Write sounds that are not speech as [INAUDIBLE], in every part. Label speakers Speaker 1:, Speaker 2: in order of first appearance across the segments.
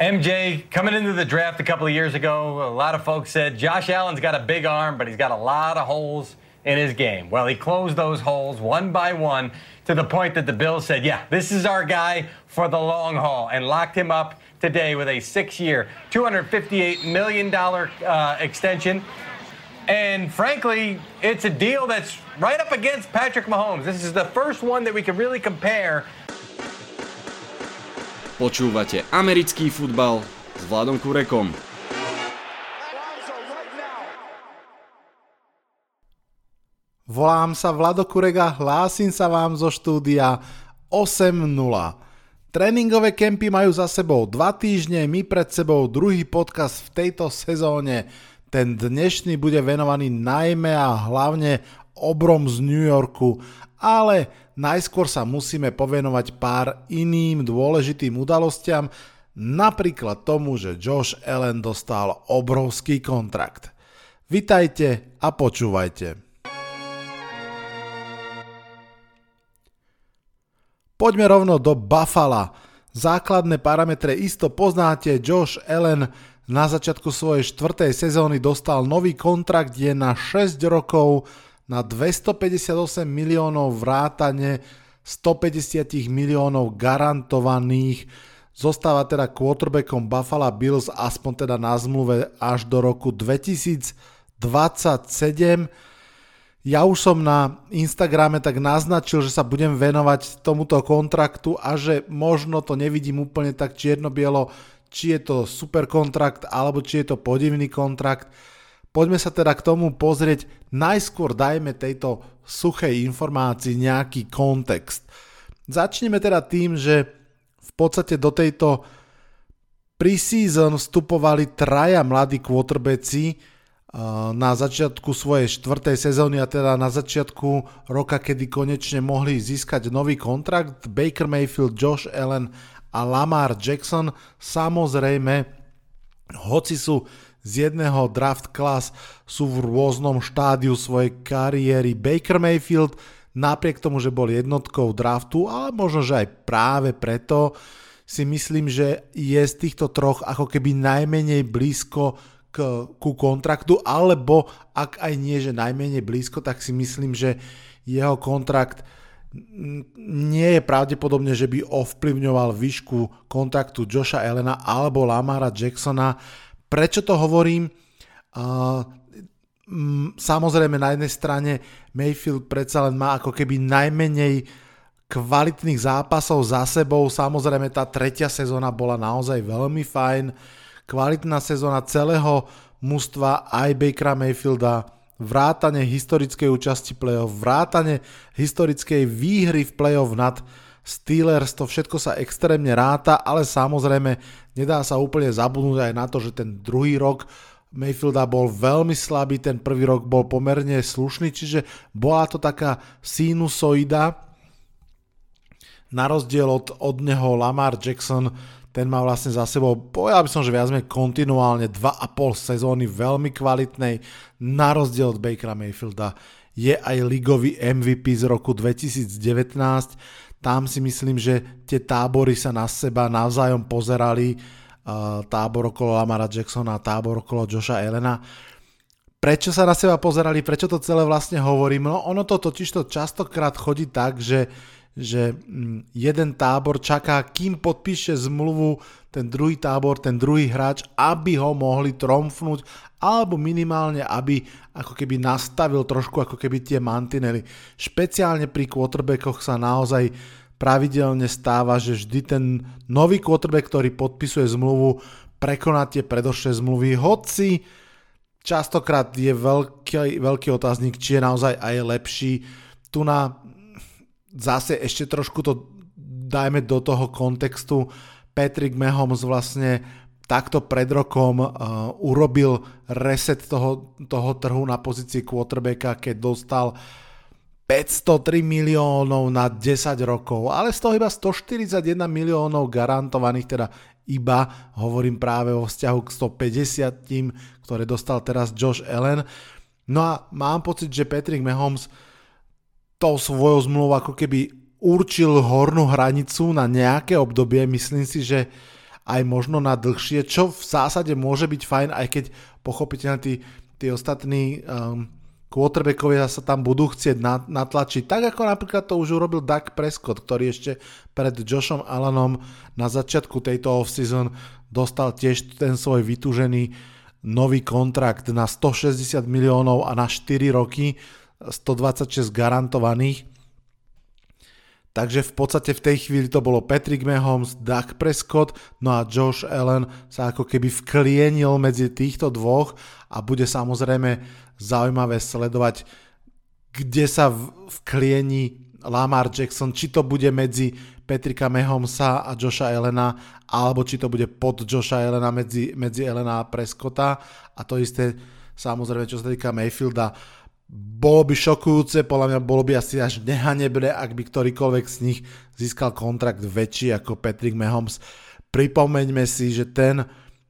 Speaker 1: MJ, coming into the draft a couple of years ago, a lot of folks said Josh Allen's got a big arm, but he's got a lot of holes in his game. Well, he closed those holes one by one to the point that the Bills said, yeah, this is our guy for the long haul, and locked him up today with a six year, $258 million uh, extension. And frankly, it's a deal that's right up against Patrick Mahomes. This is the first one that we can really compare
Speaker 2: Počúvate americký futbal s Vladom Kurekom.
Speaker 3: Volám sa Vlado Kurega, hlásim sa vám zo štúdia 8.0. Tréningové kempy majú za sebou dva týždne, my pred sebou druhý podcast v tejto sezóne. Ten dnešný bude venovaný najmä a hlavne obrom z New Yorku, ale najskôr sa musíme povenovať pár iným dôležitým udalostiam, napríklad tomu, že Josh Allen dostal obrovský kontrakt. Vitajte a počúvajte. Poďme rovno do Buffalo. Základné parametre isto poznáte, Josh Allen na začiatku svojej štvrtej sezóny dostal nový kontrakt, je na 6 rokov na 258 miliónov vrátane 150 miliónov garantovaných. Zostáva teda quarterbackom Buffalo Bills aspoň teda na zmluve až do roku 2027. Ja už som na Instagrame tak naznačil, že sa budem venovať tomuto kontraktu a že možno to nevidím úplne tak čierno-bielo, či je to super kontrakt alebo či je to podivný kontrakt. Poďme sa teda k tomu pozrieť. Najskôr dajme tejto suchej informácii nejaký kontext. Začneme teda tým, že v podstate do tejto preseason vstupovali traja mladí quarterbacki na začiatku svojej štvrtej sezóny a teda na začiatku roka, kedy konečne mohli získať nový kontrakt. Baker Mayfield, Josh Allen a Lamar Jackson. Samozrejme, hoci sú z jedného draft class sú v rôznom štádiu svojej kariéry. Baker Mayfield napriek tomu, že bol jednotkou draftu, ale možno, že aj práve preto si myslím, že je z týchto troch ako keby najmenej blízko k, ku kontraktu, alebo ak aj nie, že najmenej blízko, tak si myslím, že jeho kontrakt nie je pravdepodobne, že by ovplyvňoval výšku kontaktu Josha Elena alebo Lamara Jacksona Prečo to hovorím? Uh, samozrejme na jednej strane Mayfield predsa len má ako keby najmenej kvalitných zápasov za sebou. Samozrejme tá tretia sezóna bola naozaj veľmi fajn. Kvalitná sezóna celého mužstva aj Bakera Mayfielda, vrátane historickej účasti play-off, vrátane historickej výhry v play-off nad Steelers, to všetko sa extrémne ráta, ale samozrejme nedá sa úplne zabudnúť aj na to, že ten druhý rok Mayfielda bol veľmi slabý, ten prvý rok bol pomerne slušný, čiže bola to taká sinusoida. Na rozdiel od, od neho Lamar Jackson, ten má vlastne za sebou, povedal by som, že viac menej kontinuálne 2,5 sezóny veľmi kvalitnej, na rozdiel od Bakera Mayfielda je aj ligový MVP z roku 2019, tam si myslím, že tie tábory sa na seba navzájom pozerali, uh, tábor okolo Lamara Jacksona a tábor okolo Josha Elena. Prečo sa na seba pozerali, prečo to celé vlastne hovorím? No ono to totiž to častokrát chodí tak, že, že mm, jeden tábor čaká, kým podpíše zmluvu ten druhý tábor, ten druhý hráč, aby ho mohli tromfnúť, alebo minimálne, aby ako keby nastavil trošku ako keby tie mantinely. Špeciálne pri quarterbackoch sa naozaj pravidelne stáva, že vždy ten nový quarterback, ktorý podpisuje zmluvu, prekoná tie predošlé zmluvy, hoci častokrát je veľký, veľký otáznik, či je naozaj aj lepší. Tu na zase ešte trošku to dajme do toho kontextu. Patrick Mahomes vlastne takto pred rokom uh, urobil reset toho, toho trhu na pozícii quarterbacka, keď dostal 503 miliónov na 10 rokov, ale z toho iba 141 miliónov garantovaných, teda iba hovorím práve o vzťahu k 150 tým, ktoré dostal teraz Josh Allen. No a mám pocit, že Patrick Mahomes tou svojou zmluvou ako keby určil hornú hranicu na nejaké obdobie. Myslím si, že aj možno na dlhšie, čo v zásade môže byť fajn, aj keď pochopiteľne tí, tí ostatní um, quarterbackovia sa tam budú chcieť natlačiť, tak ako napríklad to už urobil Doug Prescott, ktorý ešte pred Joshom Allanom na začiatku tejto offseason dostal tiež ten svoj vytúžený nový kontrakt na 160 miliónov a na 4 roky 126 garantovaných. Takže v podstate v tej chvíli to bolo Patrick Mahomes, Doug Prescott, no a Josh Allen sa ako keby vklienil medzi týchto dvoch a bude samozrejme zaujímavé sledovať, kde sa vklieni Lamar Jackson, či to bude medzi Petrika Mahomesa a Josha Elena, alebo či to bude pod Josha Elena medzi, medzi Elena a Prescotta. A to isté samozrejme, čo sa týka Mayfielda bolo by šokujúce, podľa mňa bolo by asi až nehanebné, ak by ktorýkoľvek z nich získal kontrakt väčší ako Patrick Mahomes. Pripomeňme si, že ten,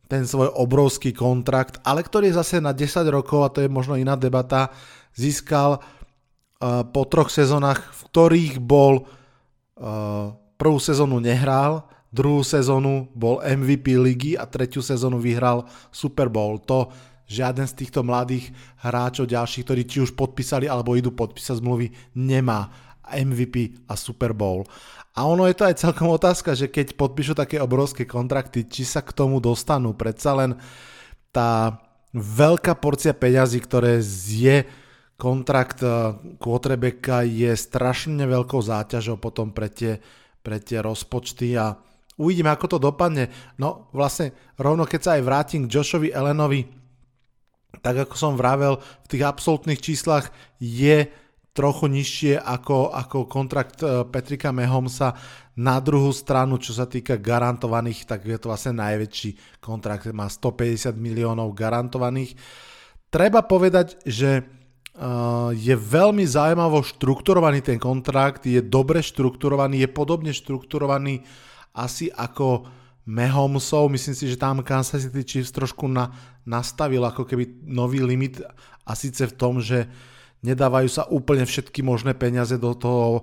Speaker 3: ten svoj obrovský kontrakt, ale ktorý je zase na 10 rokov, a to je možno iná debata, získal uh, po troch sezónach, v ktorých bol uh, prvú sezónu nehral, druhú sezónu bol MVP ligy a tretiu sezónu vyhral Super Bowl. To žiaden z týchto mladých hráčov ďalších, ktorí či už podpísali alebo idú podpísať zmluvy, nemá MVP a Super Bowl. A ono je to aj celkom otázka, že keď podpíšu také obrovské kontrakty, či sa k tomu dostanú. Predsa len tá veľká porcia peňazí, ktoré zje kontrakt eh, quarterbacka je strašne veľkou záťažou potom pre tie, pre tie rozpočty a uvidíme, ako to dopadne. No vlastne rovno keď sa aj vrátim k Joshovi Ellenovi, tak ako som vravel, v tých absolútnych číslach je trochu nižšie ako, ako kontrakt e, Petrika Mahomesa. Na druhú stranu, čo sa týka garantovaných, tak je to vlastne najväčší kontrakt, má 150 miliónov garantovaných. Treba povedať, že uh, je veľmi zaujímavo štrukturovaný ten kontrakt, je dobre štrukturovaný, je podobne štrukturovaný asi ako Mahomesov, myslím si, že tam Kansas City Chiefs trošku na, nastavil ako keby nový limit a síce v tom, že nedávajú sa úplne všetky možné peniaze do toho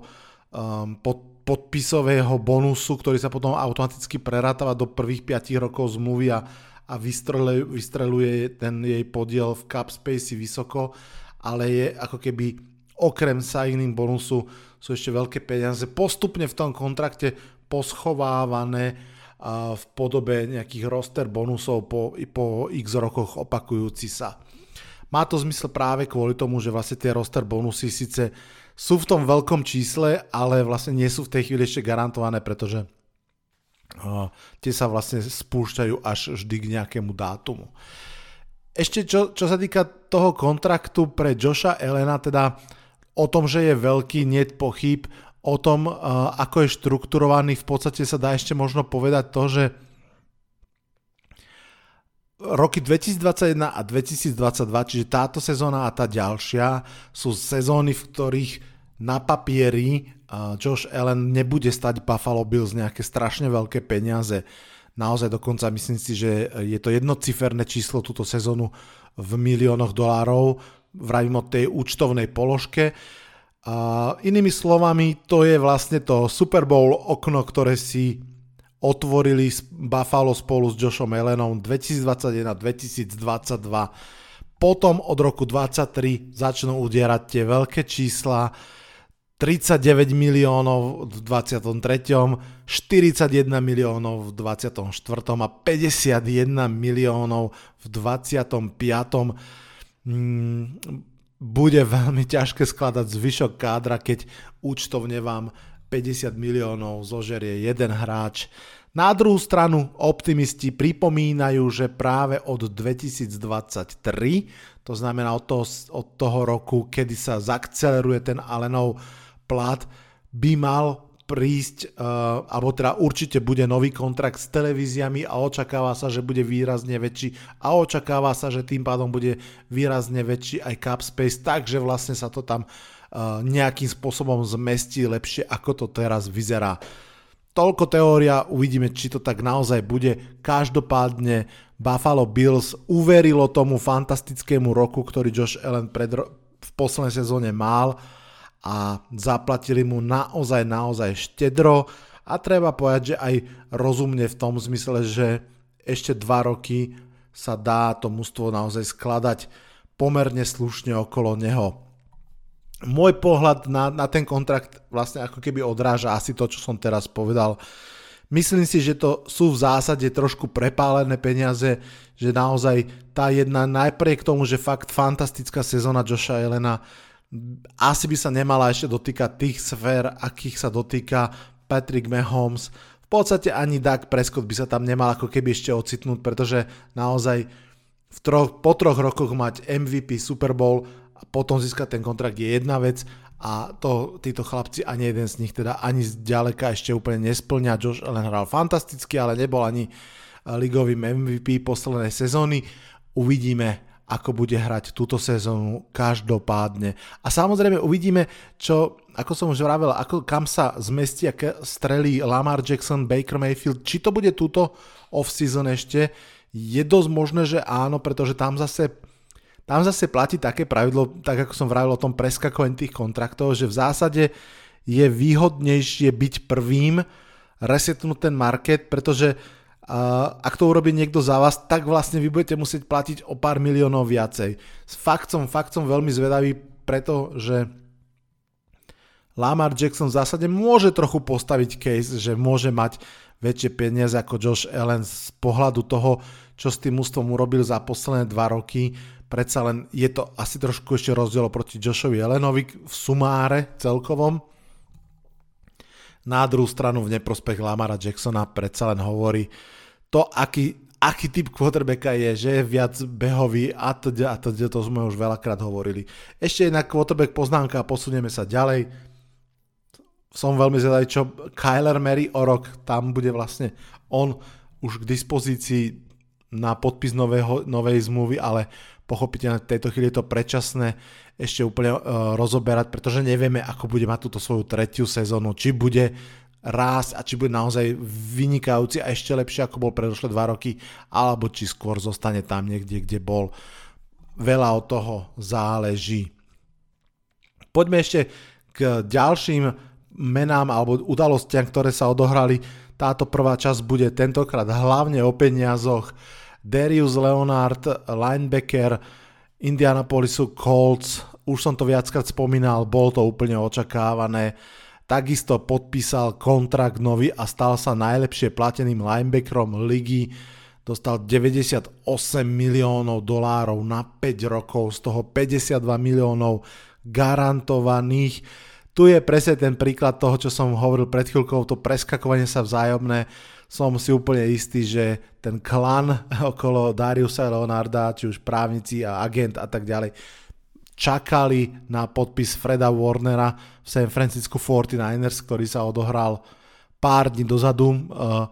Speaker 3: um, pod, podpisového bonusu, ktorý sa potom automaticky prerátáva do prvých 5 rokov zmluvy a, a vystreluje, vystreluje ten jej podiel v cap space vysoko, ale je ako keby okrem signing bonusu sú ešte veľké peniaze postupne v tom kontrakte poschovávané v podobe nejakých roster bonusov po, po x rokoch opakujúci sa. Má to zmysel práve kvôli tomu, že vlastne tie roster bonusy síce sú v tom veľkom čísle, ale vlastne nie sú v tej chvíli ešte garantované, pretože uh, tie sa vlastne spúšťajú až vždy k nejakému dátumu. Ešte čo, čo sa týka toho kontraktu pre Joša Elena, teda o tom, že je veľký, net pochyb, o tom, eh, ako je štrukturovaný, v podstate sa dá ešte možno povedať to, že roky 2021 a 2022, čiže táto sezóna a tá ďalšia, sú sezóny, v ktorých na papieri eh, Josh Allen nebude stať Buffalo Bills nejaké strašne veľké peniaze. Naozaj dokonca myslím si, že je to jednociferné číslo túto sezónu v miliónoch dolárov, vravím o tej účtovnej položke. A inými slovami, to je vlastne to Super Bowl okno, ktoré si otvorili Buffalo spolu s Joshom Allenom 2021-2022. Potom od roku 2023 začnú udierať tie veľké čísla. 39 miliónov v 23., 41 miliónov v 24. a 51 miliónov v 25 bude veľmi ťažké skladať zvyšok kádra, keď účtovne vám 50 miliónov zožerie jeden hráč. Na druhú stranu optimisti pripomínajú, že práve od 2023, to znamená od toho, od toho roku, kedy sa zakceleruje ten Alenov plat, by mal prísť, uh, alebo teda určite bude nový kontrakt s televíziami a očakáva sa, že bude výrazne väčší a očakáva sa, že tým pádom bude výrazne väčší aj cap space, takže vlastne sa to tam uh, nejakým spôsobom zmestí lepšie, ako to teraz vyzerá. Toľko teória, uvidíme, či to tak naozaj bude. Každopádne Buffalo Bills uverilo tomu fantastickému roku, ktorý Josh Allen pred, v poslednej sezóne mal a zaplatili mu naozaj, naozaj štedro a treba povedať, že aj rozumne v tom zmysle, že ešte dva roky sa dá to mužstvo naozaj skladať pomerne slušne okolo neho. Môj pohľad na, na ten kontrakt vlastne ako keby odráža asi to, čo som teraz povedal. Myslím si, že to sú v zásade trošku prepálené peniaze, že naozaj tá jedna napriek tomu, že fakt fantastická sezóna Joša Elena asi by sa nemala ešte dotýkať tých sfér, akých sa dotýka Patrick Mahomes. V podstate ani Doug Prescott by sa tam nemal ako keby ešte ocitnúť, pretože naozaj v troch, po troch rokoch mať MVP Super Bowl a potom získať ten kontrakt je jedna vec a to títo chlapci ani jeden z nich teda ani zďaleka ešte úplne nesplňa. Josh Allen hral fantasticky, ale nebol ani ligovým MVP poslednej sezóny. Uvidíme, ako bude hrať túto sezónu každopádne. A samozrejme uvidíme, čo, ako som už vravel, ako, kam sa zmestí, aké strelí Lamar Jackson, Baker Mayfield, či to bude túto off-season ešte, je dosť možné, že áno, pretože tam zase tam zase platí také pravidlo, tak ako som vravil o tom preskakovaní tých kontraktov, že v zásade je výhodnejšie byť prvým, resetnúť ten market, pretože uh, ak to urobí niekto za vás, tak vlastne vy budete musieť platiť o pár miliónov viacej. Fakt som, fakt som veľmi zvedavý, pretože Lamar Jackson v zásade môže trochu postaviť case, že môže mať väčšie peniaze ako Josh Allen z pohľadu toho, čo s tým ústvom urobil za posledné dva roky. Predsa len je to asi trošku ešte rozdiel proti Joshovi Allenovi v sumáre celkovom. Na druhú stranu v neprospech Lamara Jacksona predsa len hovorí to, aký, aký typ quarterbacka je, že je viac behový a teda, a teda, to sme už veľakrát hovorili. Ešte jedna quarterback poznámka a posunieme sa ďalej som veľmi zvedavý, čo Kyler Mary o rok, tam bude vlastne on už k dispozícii na podpis nového, novej zmluvy, ale pochopiteľne v tejto chvíli je to predčasné ešte úplne uh, rozoberať, pretože nevieme, ako bude mať túto svoju tretiu sezónu, či bude rásť a či bude naozaj vynikajúci a ešte lepšie, ako bol predošlé dva roky, alebo či skôr zostane tam niekde, kde bol. Veľa od toho záleží. Poďme ešte k ďalším menám alebo udalostiam, ktoré sa odohrali. Táto prvá časť bude tentokrát hlavne o peniazoch. Darius Leonard, linebacker Indianapolisu Colts, už som to viackrát spomínal, bol to úplne očakávané. Takisto podpísal kontrakt nový a stal sa najlepšie plateným linebackerom ligy. Dostal 98 miliónov dolárov na 5 rokov, z toho 52 miliónov garantovaných tu je presne ten príklad toho, čo som hovoril pred chvíľkou, to preskakovanie sa vzájomné. Som si úplne istý, že ten klan [LAUGHS] okolo Dariusa Leonarda, či už právnici a agent a tak ďalej, čakali na podpis Freda Warnera v San Francisco 49ers, ktorý sa odohral pár dní dozadu eh,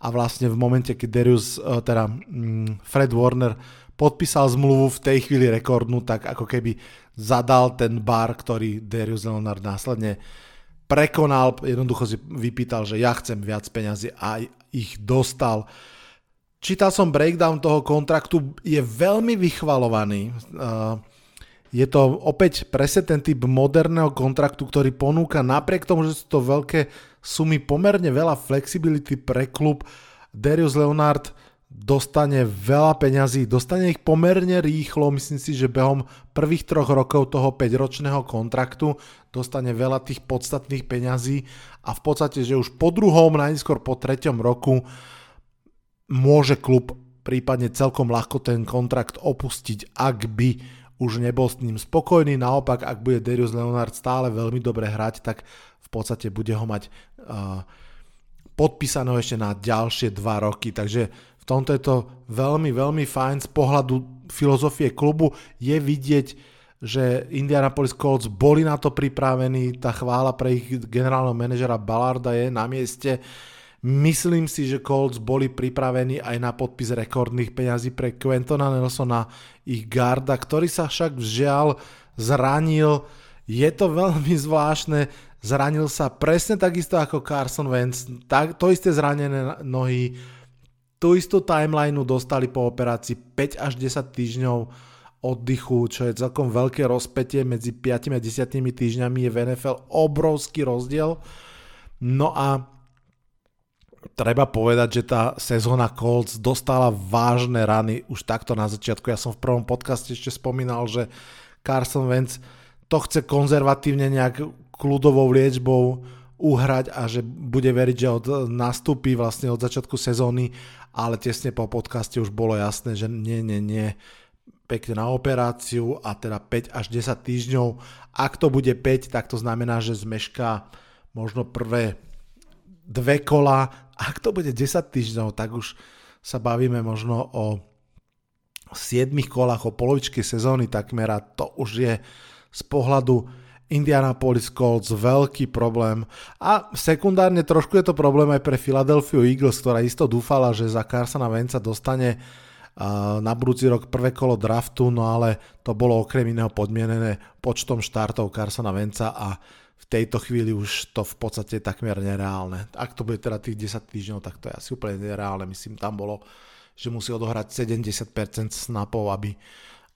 Speaker 3: a vlastne v momente, keď Darius, eh, teda mm, Fred Warner podpísal zmluvu v tej chvíli rekordnú, tak ako keby zadal ten bar, ktorý Darius Leonard následne prekonal, jednoducho si vypýtal, že ja chcem viac peňazí a ich dostal. Čítal som breakdown toho kontraktu, je veľmi vychvalovaný. Je to opäť presne ten typ moderného kontraktu, ktorý ponúka napriek tomu, že sú to veľké sumy, pomerne veľa flexibility pre klub. Darius Leonard dostane veľa peňazí, dostane ich pomerne rýchlo, myslím si, že behom prvých troch rokov toho 5-ročného kontraktu dostane veľa tých podstatných peňazí a v podstate, že už po druhom, najskôr po treťom roku môže klub prípadne celkom ľahko ten kontrakt opustiť, ak by už nebol s ním spokojný. Naopak, ak bude Darius Leonard stále veľmi dobre hrať, tak v podstate bude ho mať uh, podpísaného ešte na ďalšie dva roky. Takže v tomto je to veľmi, veľmi fajn z pohľadu filozofie klubu. Je vidieť, že Indianapolis Colts boli na to pripravení, tá chvála pre ich generálneho manažera Ballarda je na mieste. Myslím si, že Colts boli pripravení aj na podpis rekordných peňazí pre Quentona Nelsona, ich garda, ktorý sa však žiaľ zranil. Je to veľmi zvláštne, zranil sa presne takisto ako Carson Wentz, tak, to isté zranené nohy, tú istú timelineu dostali po operácii 5 až 10 týždňov oddychu, čo je celkom veľké rozpetie medzi 5 a 10 týždňami je v NFL obrovský rozdiel. No a treba povedať, že tá sezóna Colts dostala vážne rany už takto na začiatku. Ja som v prvom podcaste ešte spomínal, že Carson Wentz to chce konzervatívne nejak kľudovou liečbou uhrať a že bude veriť, že od, nastúpi vlastne od začiatku sezóny, ale tesne po podcaste už bolo jasné, že nie, nie, nie, pekne na operáciu a teda 5 až 10 týždňov. Ak to bude 5, tak to znamená, že zmešká možno prvé dve kola. Ak to bude 10 týždňov, tak už sa bavíme možno o 7 kolách, o polovičke sezóny takmer a to už je z pohľadu Indianapolis Colts veľký problém. A sekundárne trošku je to problém aj pre Philadelphia Eagles, ktorá isto dúfala, že za Carsona Venca dostane na budúci rok prvé kolo draftu, no ale to bolo okrem iného podmienené počtom štartov Carsona Venca a v tejto chvíli už to v podstate je takmer nereálne. Ak to bude teda tých 10 týždňov, tak to je asi úplne nereálne. Myslím, tam bolo, že musí odohrať 70% snapov, aby,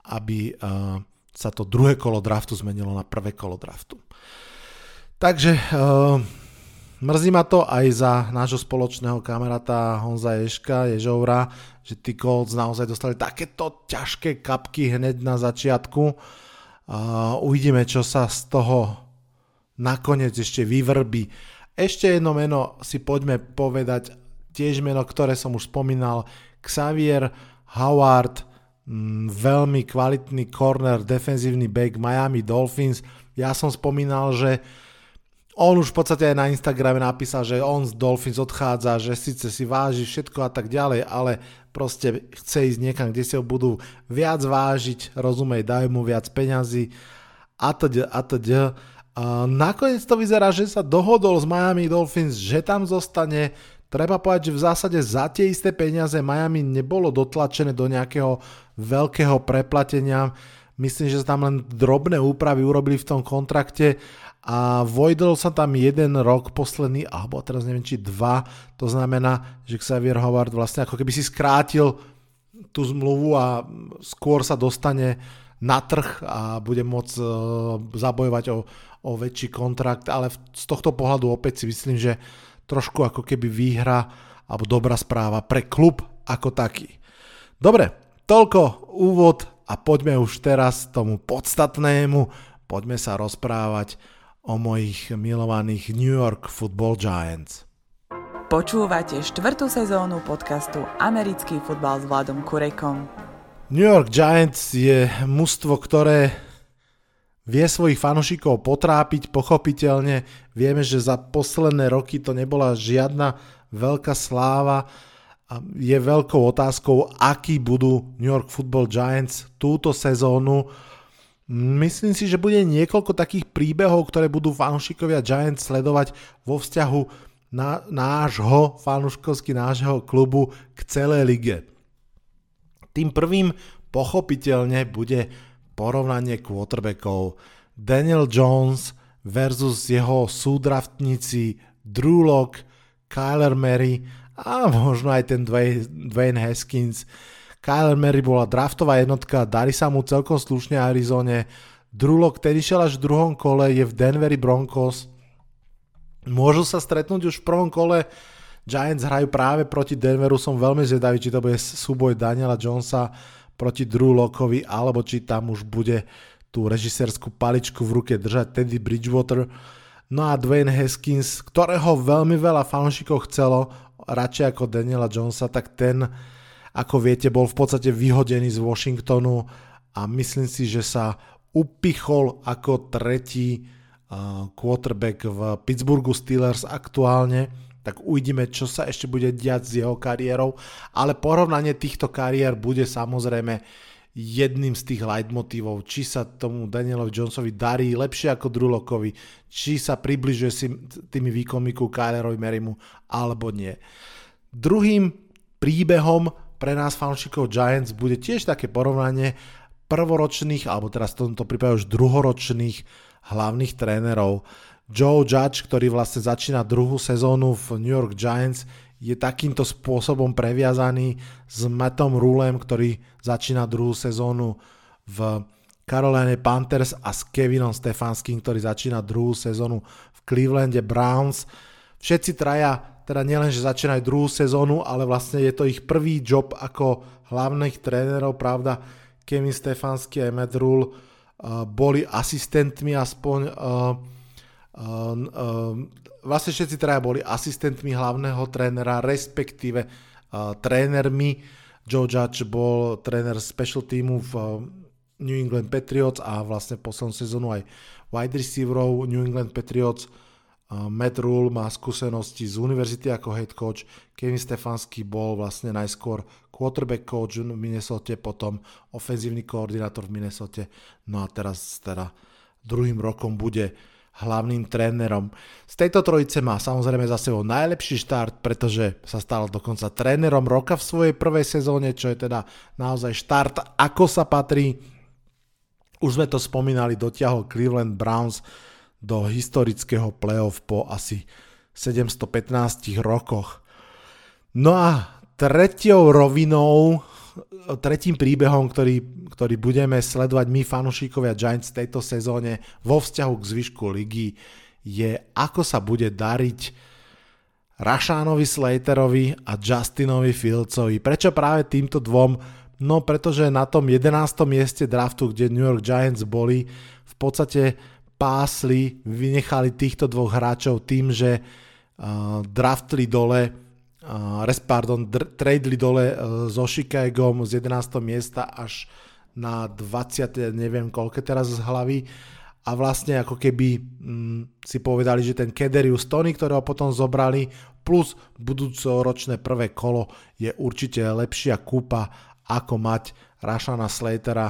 Speaker 3: aby uh, sa to druhé kolo draftu zmenilo na prvé kolo draftu. Takže uh, mrzí ma to aj za nášho spoločného kamaráta Honza Ješka, Ježoura, že tí Colts naozaj dostali takéto ťažké kapky hneď na začiatku. Uh, uvidíme, čo sa z toho nakoniec ešte vyvrbí. Ešte jedno meno si poďme povedať, tiež meno, ktoré som už spomínal, Xavier Howard, Mm, veľmi kvalitný corner, defenzívny back Miami Dolphins. Ja som spomínal, že on už v podstate aj na Instagrame napísal, že on z Dolphins odchádza, že síce si váži všetko a tak ďalej, ale proste chce ísť niekam, kde si ho budú viac vážiť, rozumej, dajú mu viac peňazí a teď, a teď. Nakoniec to vyzerá, že sa dohodol s Miami Dolphins, že tam zostane, Treba povedať, že v zásade za tie isté peniaze Miami nebolo dotlačené do nejakého veľkého preplatenia. Myslím, že sa tam len drobné úpravy urobili v tom kontrakte a vojdol sa tam jeden rok posledný, alebo teraz neviem, či dva. To znamená, že Xavier Howard vlastne ako keby si skrátil tú zmluvu a skôr sa dostane na trh a bude môcť e, zabojovať o, o väčší kontrakt, ale z tohto pohľadu opäť si myslím, že trošku ako keby výhra alebo dobrá správa pre klub ako taký. Dobre, toľko úvod a poďme už teraz tomu podstatnému. Poďme sa rozprávať o mojich milovaných New York Football Giants.
Speaker 4: Počúvate štvrtú sezónu podcastu Americký futbal s Vladom Kurekom.
Speaker 3: New York Giants je mužstvo, ktoré vie svojich fanúšikov potrápiť, pochopiteľne. Vieme, že za posledné roky to nebola žiadna veľká sláva. Je veľkou otázkou, akí budú New York Football Giants túto sezónu. Myslím si, že bude niekoľko takých príbehov, ktoré budú fanúšikovia Giants sledovať vo vzťahu na nášho, fanúškovsky nášho klubu k celej lige. Tým prvým pochopiteľne bude porovnanie quarterbackov Daniel Jones versus jeho súdraftníci Drew Lock, Kyler Murray a možno aj ten Dwayne Haskins. Kyler Murray bola draftová jednotka, darí sa mu celkom slušne Arizone. Drew Lock, ktorý šiel až v druhom kole, je v Denveri Broncos. Môžu sa stretnúť už v prvom kole. Giants hrajú práve proti Denveru, som veľmi zvedavý, či to bude súboj Daniela Jonesa proti Drew Lockovi, alebo či tam už bude tú režisérskú paličku v ruke držať Teddy Bridgewater. No a Dwayne Haskins, ktorého veľmi veľa fanúšikov chcelo, radšej ako Daniela Jonesa, tak ten, ako viete, bol v podstate vyhodený z Washingtonu a myslím si, že sa upichol ako tretí uh, quarterback v Pittsburghu Steelers aktuálne tak uvidíme, čo sa ešte bude diať s jeho kariérou, ale porovnanie týchto kariér bude samozrejme jedným z tých leitmotívov, či sa tomu Danielovi Jonesovi darí lepšie ako Drulokovi, či sa približuje si tými výkonmi ku Kylerovi Merimu, alebo nie. Druhým príbehom pre nás fanúšikov Giants bude tiež také porovnanie prvoročných, alebo teraz v tomto prípade už druhoročných hlavných trénerov. Joe Judge, ktorý vlastne začína druhú sezónu v New York Giants, je takýmto spôsobom previazaný s Mattom Rulem, ktorý začína druhú sezónu v Carolina Panthers a s Kevinom Stefanským, ktorý začína druhú sezónu v Clevelande Browns. Všetci traja teda nielen, že začínajú druhú sezónu, ale vlastne je to ich prvý job ako hlavných trénerov, pravda, Kevin Stefanský a Matt Rule uh, boli asistentmi aspoň uh, uh, uh, vlastne všetci traja boli asistentmi hlavného trénera, respektíve uh, trénermi. Joe Judge bol tréner special týmu v uh, New England Patriots a vlastne poslednú sezónu aj wide receiverov New England Patriots. Uh, Matt Rule má skúsenosti z univerzity ako head coach, Kevin Stefanský bol vlastne najskôr quarterback coach v Minnesota, potom ofenzívny koordinátor v Minnesota, no a teraz teda druhým rokom bude hlavným trénerom. Z tejto trojice má samozrejme za sebou najlepší štart, pretože sa stal dokonca trénerom roka v svojej prvej sezóne, čo je teda naozaj štart, ako sa patrí. Už sme to spomínali, dotiahol Cleveland Browns do historického playoff po asi 715 rokoch. No a tretiou rovinou tretím príbehom, ktorý, ktorý budeme sledovať my fanúšikovia Giants tejto sezóne vo vzťahu k zvyšku ligy je ako sa bude dariť Rašánovi Slaterovi a Justinovi Fieldsovi. Prečo práve týmto dvom? No pretože na tom 11. mieste draftu, kde New York Giants boli, v podstate pásli, vynechali týchto dvoch hráčov tým, že uh, draftli dole uh, pardon, dr- tradeli dole uh, so Chicagom z 11. miesta až na 20, neviem koľko teraz z hlavy a vlastne ako keby mm, si povedali, že ten Kederius Tony, ktorého potom zobrali, plus budúcoročné prvé kolo je určite lepšia kúpa ako mať Rašana Slatera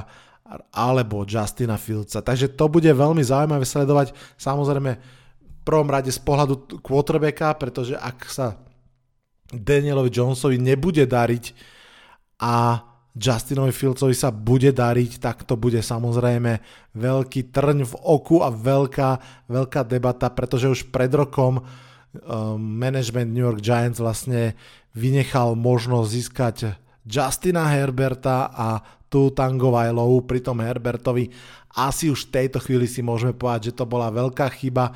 Speaker 3: alebo Justina Fieldsa. Takže to bude veľmi zaujímavé sledovať samozrejme v prvom rade z pohľadu quarterbacka, pretože ak sa Danielovi Jonesovi nebude dariť a Justinovi Fieldsovi sa bude dariť, tak to bude samozrejme veľký trň v oku a veľká, veľká debata, pretože už pred rokom um, management New York Giants vlastne vynechal možnosť získať Justina Herberta a tú Tango Vailovu, pritom Herbertovi asi už v tejto chvíli si môžeme povedať, že to bola veľká chyba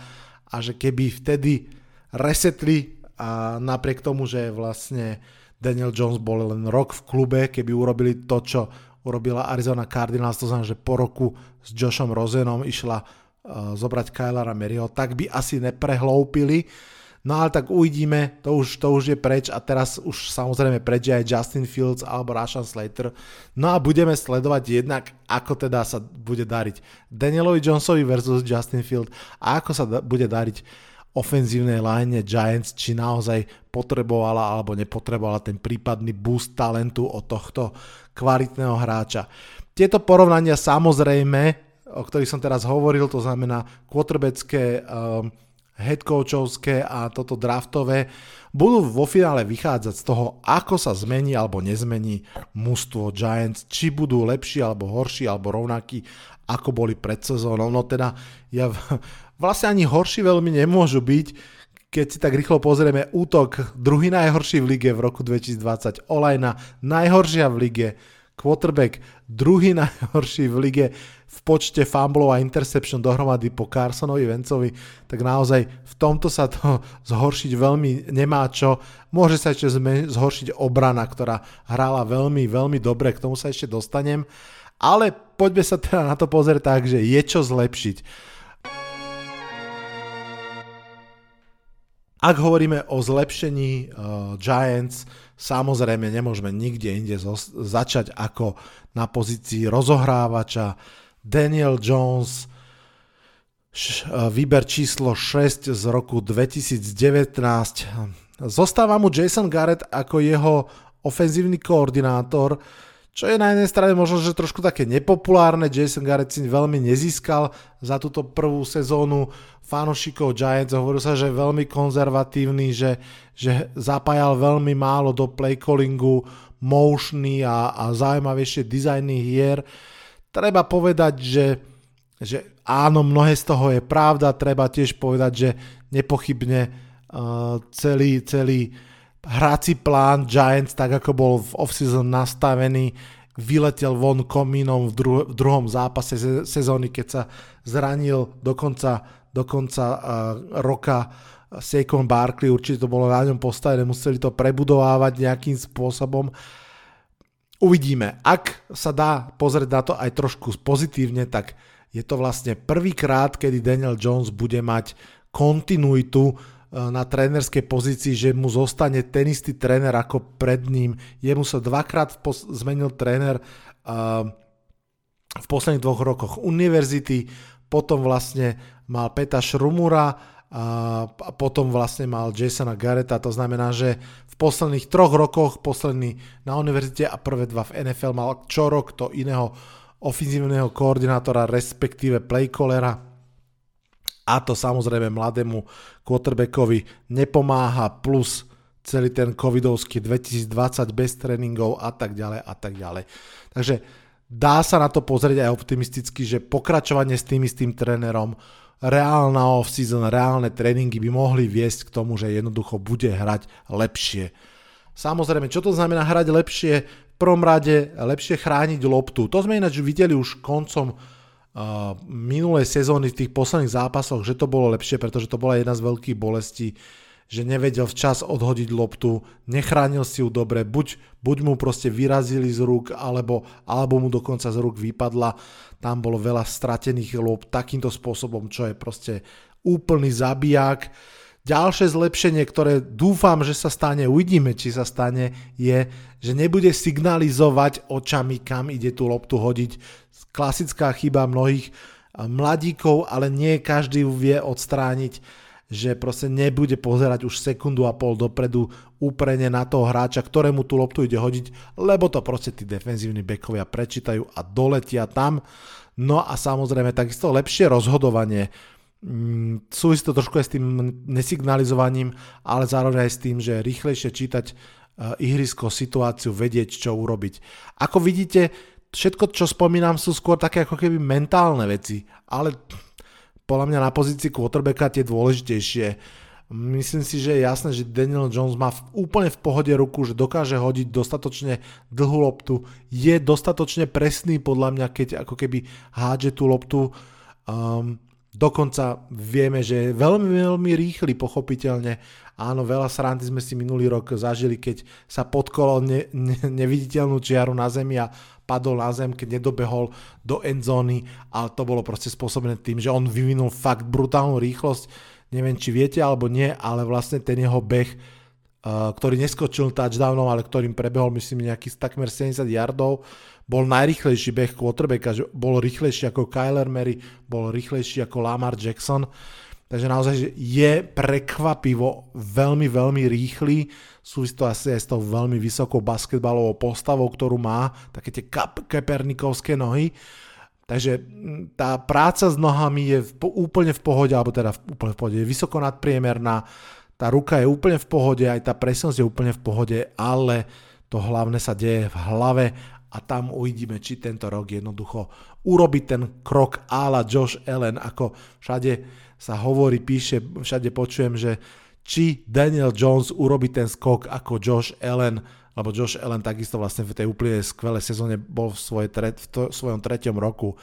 Speaker 3: a že keby vtedy resetli a napriek tomu, že vlastne Daniel Jones bol len rok v klube, keby urobili to, čo urobila Arizona Cardinals, to znamená, že po roku s Joshom Rosenom išla uh, zobrať Kylara Maryho, tak by asi neprehloupili. No ale tak uvidíme, to už, to už je preč a teraz už samozrejme preč je aj Justin Fields alebo Rashan Slater. No a budeme sledovať jednak, ako teda sa bude dariť Danielovi Jonesovi versus Justin Field a ako sa da- bude dariť ofenzívnej line Giants, či naozaj potrebovala alebo nepotrebovala ten prípadný boost talentu od tohto kvalitného hráča. Tieto porovnania samozrejme, o ktorých som teraz hovoril, to znamená quarterbacké, um, headcoachovské a toto draftové, budú vo finále vychádzať z toho, ako sa zmení alebo nezmení mužstvo Giants, či budú lepší alebo horší alebo rovnakí, ako boli pred sezónou. No teda ja vlastne ani horší veľmi nemôžu byť, keď si tak rýchlo pozrieme útok, druhý najhorší v lige v roku 2020, Olajna najhoršia v lige, quarterback druhý [LAUGHS] najhorší v lige v počte fumblov a interception dohromady po Carsonovi Vencovi, tak naozaj v tomto sa to [LAUGHS] zhoršiť veľmi nemá čo. Môže sa ešte zhoršiť obrana, ktorá hrála veľmi, veľmi dobre, k tomu sa ešte dostanem. Ale poďme sa teda na to pozrieť tak, že je čo zlepšiť. Ak hovoríme o zlepšení uh, Giants, samozrejme nemôžeme nikde inde zo- začať ako na pozícii rozohrávača Daniel Jones, š- uh, výber číslo 6 z roku 2019. Zostáva mu Jason Garrett ako jeho ofenzívny koordinátor, čo je na jednej strane možno, že trošku také nepopulárne. Jason Garrett si veľmi nezískal za túto prvú sezónu fanošikov Giants. Hovoril sa, že je veľmi konzervatívny, že, že zapájal veľmi málo do play callingu, motiony a, a zaujímavejšie dizajny hier. Treba povedať, že, že áno, mnohé z toho je pravda. Treba tiež povedať, že nepochybne uh, celý, celý hrací plán Giants, tak ako bol v offseason nastavený, vyletel von komínom v, dru- v druhom zápase se- sezóny, keď sa zranil do konca, do konca uh, roka Saquon Barkley, určite to bolo na ňom postavené, museli to prebudovávať nejakým spôsobom. Uvidíme. Ak sa dá pozrieť na to aj trošku pozitívne, tak je to vlastne prvýkrát, kedy Daniel Jones bude mať kontinuitu na trénerskej pozícii, že mu zostane ten istý tréner ako pred ním. Jemu sa dvakrát pos- zmenil tréner uh, v posledných dvoch rokoch univerzity, potom vlastne mal Peta Šrumura a potom vlastne mal Jasona Garreta, to znamená, že v posledných troch rokoch, posledný na univerzite a prvé dva v NFL mal čo rok to iného ofenzívneho koordinátora, respektíve playcallera a to samozrejme mladému quarterbackovi nepomáha, plus celý ten covidovský 2020 bez tréningov a tak ďalej a tak ďalej. Takže dá sa na to pozrieť aj optimisticky, že pokračovanie s tým istým trénerom, reálna off-season, reálne tréningy by mohli viesť k tomu, že jednoducho bude hrať lepšie. Samozrejme, čo to znamená hrať lepšie? V prvom rade lepšie chrániť loptu. To sme ináč videli už koncom minulej sezóny v tých posledných zápasoch, že to bolo lepšie, pretože to bola jedna z veľkých bolestí, že nevedel včas odhodiť loptu, nechránil si ju dobre, buď, buď mu proste vyrazili z rúk, alebo, alebo mu dokonca z rúk vypadla. Tam bolo veľa stratených lob takýmto spôsobom, čo je proste úplný zabijak. Ďalšie zlepšenie, ktoré dúfam, že sa stane, uvidíme, či sa stane, je, že nebude signalizovať očami, kam ide tú loptu hodiť klasická chyba mnohých mladíkov, ale nie každý ju vie odstrániť, že proste nebude pozerať už sekundu a pol dopredu úprene na toho hráča, ktorému tú loptu ide hodiť, lebo to proste tí defenzívni bekovia prečítajú a doletia tam. No a samozrejme takisto lepšie rozhodovanie. Mm, súvisí to trošku aj s tým nesignalizovaním, ale zároveň aj s tým, že rýchlejšie čítať e, ihrisko, situáciu, vedieť, čo urobiť. Ako vidíte, všetko, čo spomínam, sú skôr také ako keby mentálne veci, ale podľa mňa na pozícii quarterbacka tie dôležitejšie. Myslím si, že je jasné, že Daniel Jones má v, úplne v pohode ruku, že dokáže hodiť dostatočne dlhú loptu, je dostatočne presný podľa mňa, keď ako keby hádže tú loptu. Um, dokonca vieme, že je veľmi, veľmi rýchly, pochopiteľne. Áno, veľa srandy sme si minulý rok zažili, keď sa podkolo ne, ne, neviditeľnú čiaru na zemi a padol na zem, keď nedobehol do endzóny, ale to bolo proste spôsobené tým, že on vyvinul fakt brutálnu rýchlosť. Neviem, či viete alebo nie, ale vlastne ten jeho beh, uh, ktorý neskočil touchdownom, ale ktorým prebehol myslím nejakých takmer 70 yardov, bol najrychlejší beh quarterbacka, že bol rýchlejší ako Kyler Murray, bol rýchlejší ako Lamar Jackson. Takže naozaj že je prekvapivo veľmi, veľmi rýchly. Súvisí to asi aj s tou veľmi vysokou basketbalovou postavou, ktorú má, také tie kap- kepernikovské nohy. Takže tá práca s nohami je v, úplne v pohode, alebo teda v, úplne v pohode, je vysoko nadpriemerná, tá ruka je úplne v pohode, aj tá presnosť je úplne v pohode, ale to hlavné sa deje v hlave a tam uvidíme, či tento rok jednoducho urobi ten krok ála Josh Allen, ako všade sa hovorí, píše, všade počujem, že či Daniel Jones urobí ten skok ako Josh Allen, lebo Josh Allen takisto vlastne v tej úplne skvelej sezóne bol v, svoje tre, v to, svojom treťom roku.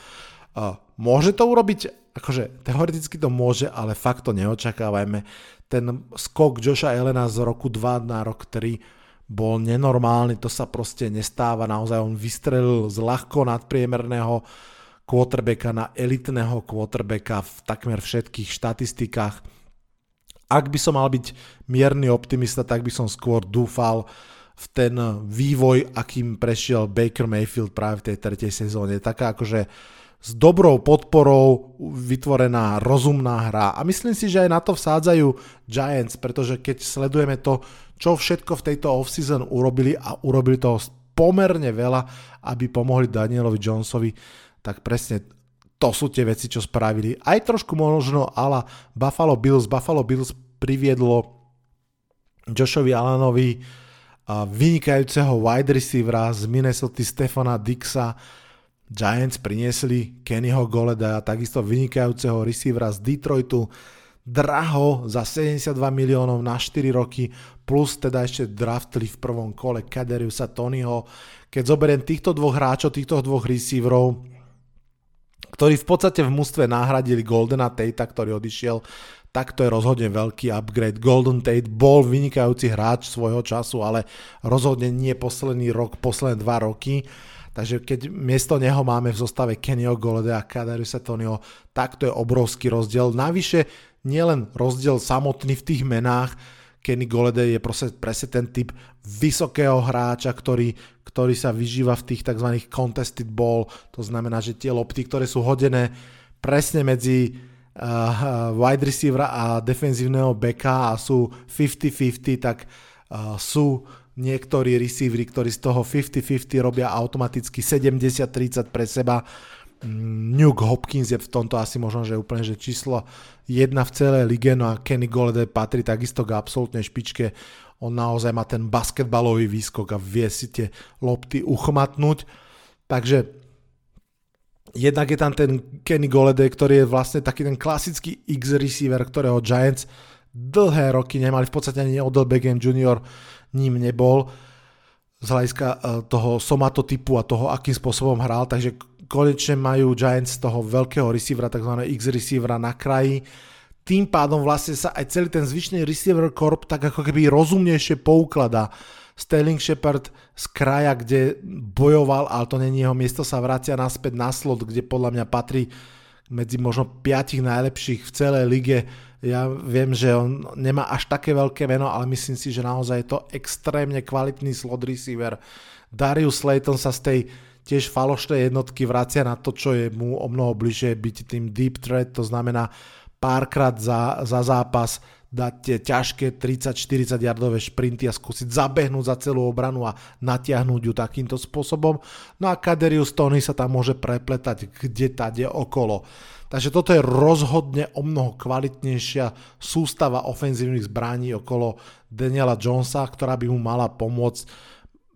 Speaker 3: Uh, môže to urobiť? Akože teoreticky to môže, ale fakt to neočakávajme. Ten skok Josha Allena z roku 2 na rok 3 bol nenormálny, to sa proste nestáva, naozaj on vystrelil z ľahko nadpriemerného quarterbacka na elitného quarterbacka v takmer všetkých štatistikách. Ak by som mal byť mierny optimista, tak by som skôr dúfal v ten vývoj, akým prešiel Baker Mayfield práve v tej tretej sezóne. Taká akože s dobrou podporou vytvorená rozumná hra. A myslím si, že aj na to vsádzajú Giants, pretože keď sledujeme to, čo všetko v tejto offseason urobili a urobili toho pomerne veľa, aby pomohli Danielovi Jonesovi, tak presne to sú tie veci, čo spravili. Aj trošku možno ala Buffalo Bills. Buffalo Bills priviedlo Joshovi Allenovi vynikajúceho wide receivera z Minnesota Stefana Dixa. Giants priniesli Kennyho Goleda a takisto vynikajúceho receivera z Detroitu draho za 72 miliónov na 4 roky, plus teda ešte draftli v prvom kole Kaderiusa Tonyho. Keď zoberiem týchto dvoch hráčov, týchto dvoch receiverov, ktorí v podstate v mústve nahradili Goldena Tate, ktorý odišiel, tak to je rozhodne veľký upgrade. Golden Tate bol vynikajúci hráč svojho času, ale rozhodne nie posledný rok, posledné dva roky. Takže keď miesto neho máme v zostave Kennyho Golede a Kadarius Tonio, tak to je obrovský rozdiel. Navyše nielen rozdiel samotný v tých menách, Kenny Golede je proste presne ten typ vysokého hráča, ktorý, ktorý sa vyžíva v tých tzv. contested ball, to znamená, že tie lopty, ktoré sú hodené presne medzi uh, wide receiver a defenzívneho backa a sú 50-50, tak uh, sú niektorí receivery, ktorí z toho 50-50 robia automaticky 70-30 pre seba. Nuke Hopkins je v tomto asi možno, že úplne že číslo jedna v celej lige, no a Kenny Golede patrí takisto k absolútnej špičke. On naozaj má ten basketbalový výskok a vie si tie lopty uchmatnúť. Takže jednak je tam ten Kenny Golede, ktorý je vlastne taký ten klasický X-receiver, ktorého Giants dlhé roky nemali, v podstate ani Odell Beckham Jr. ním nebol z hľadiska eh, toho somatotypu a toho, akým spôsobom hral, takže konečne majú Giants toho veľkého receivera, tzv. X-receivera na kraji. Tým pádom vlastne sa aj celý ten zvyšný receiver corp tak ako keby rozumnejšie poukladá. Sterling Shepard z kraja, kde bojoval, ale to není jeho miesto, sa vracia naspäť na slot, kde podľa mňa patrí medzi možno piatich najlepších v celej lige. Ja viem, že on nemá až také veľké meno, ale myslím si, že naozaj je to extrémne kvalitný slot receiver. Darius Slayton sa z tej tiež falošné jednotky vracia na to, čo je mu o mnoho bližšie byť tým deep threat, to znamená párkrát za, za zápas dať tie ťažké 30-40 yardové šprinty a skúsiť zabehnúť za celú obranu a natiahnuť ju takýmto spôsobom. No a Kaderius Tony sa tam môže prepletať kde tade okolo. Takže toto je rozhodne o mnoho kvalitnejšia sústava ofenzívnych zbraní okolo Daniela Jonesa, ktorá by mu mala pomôcť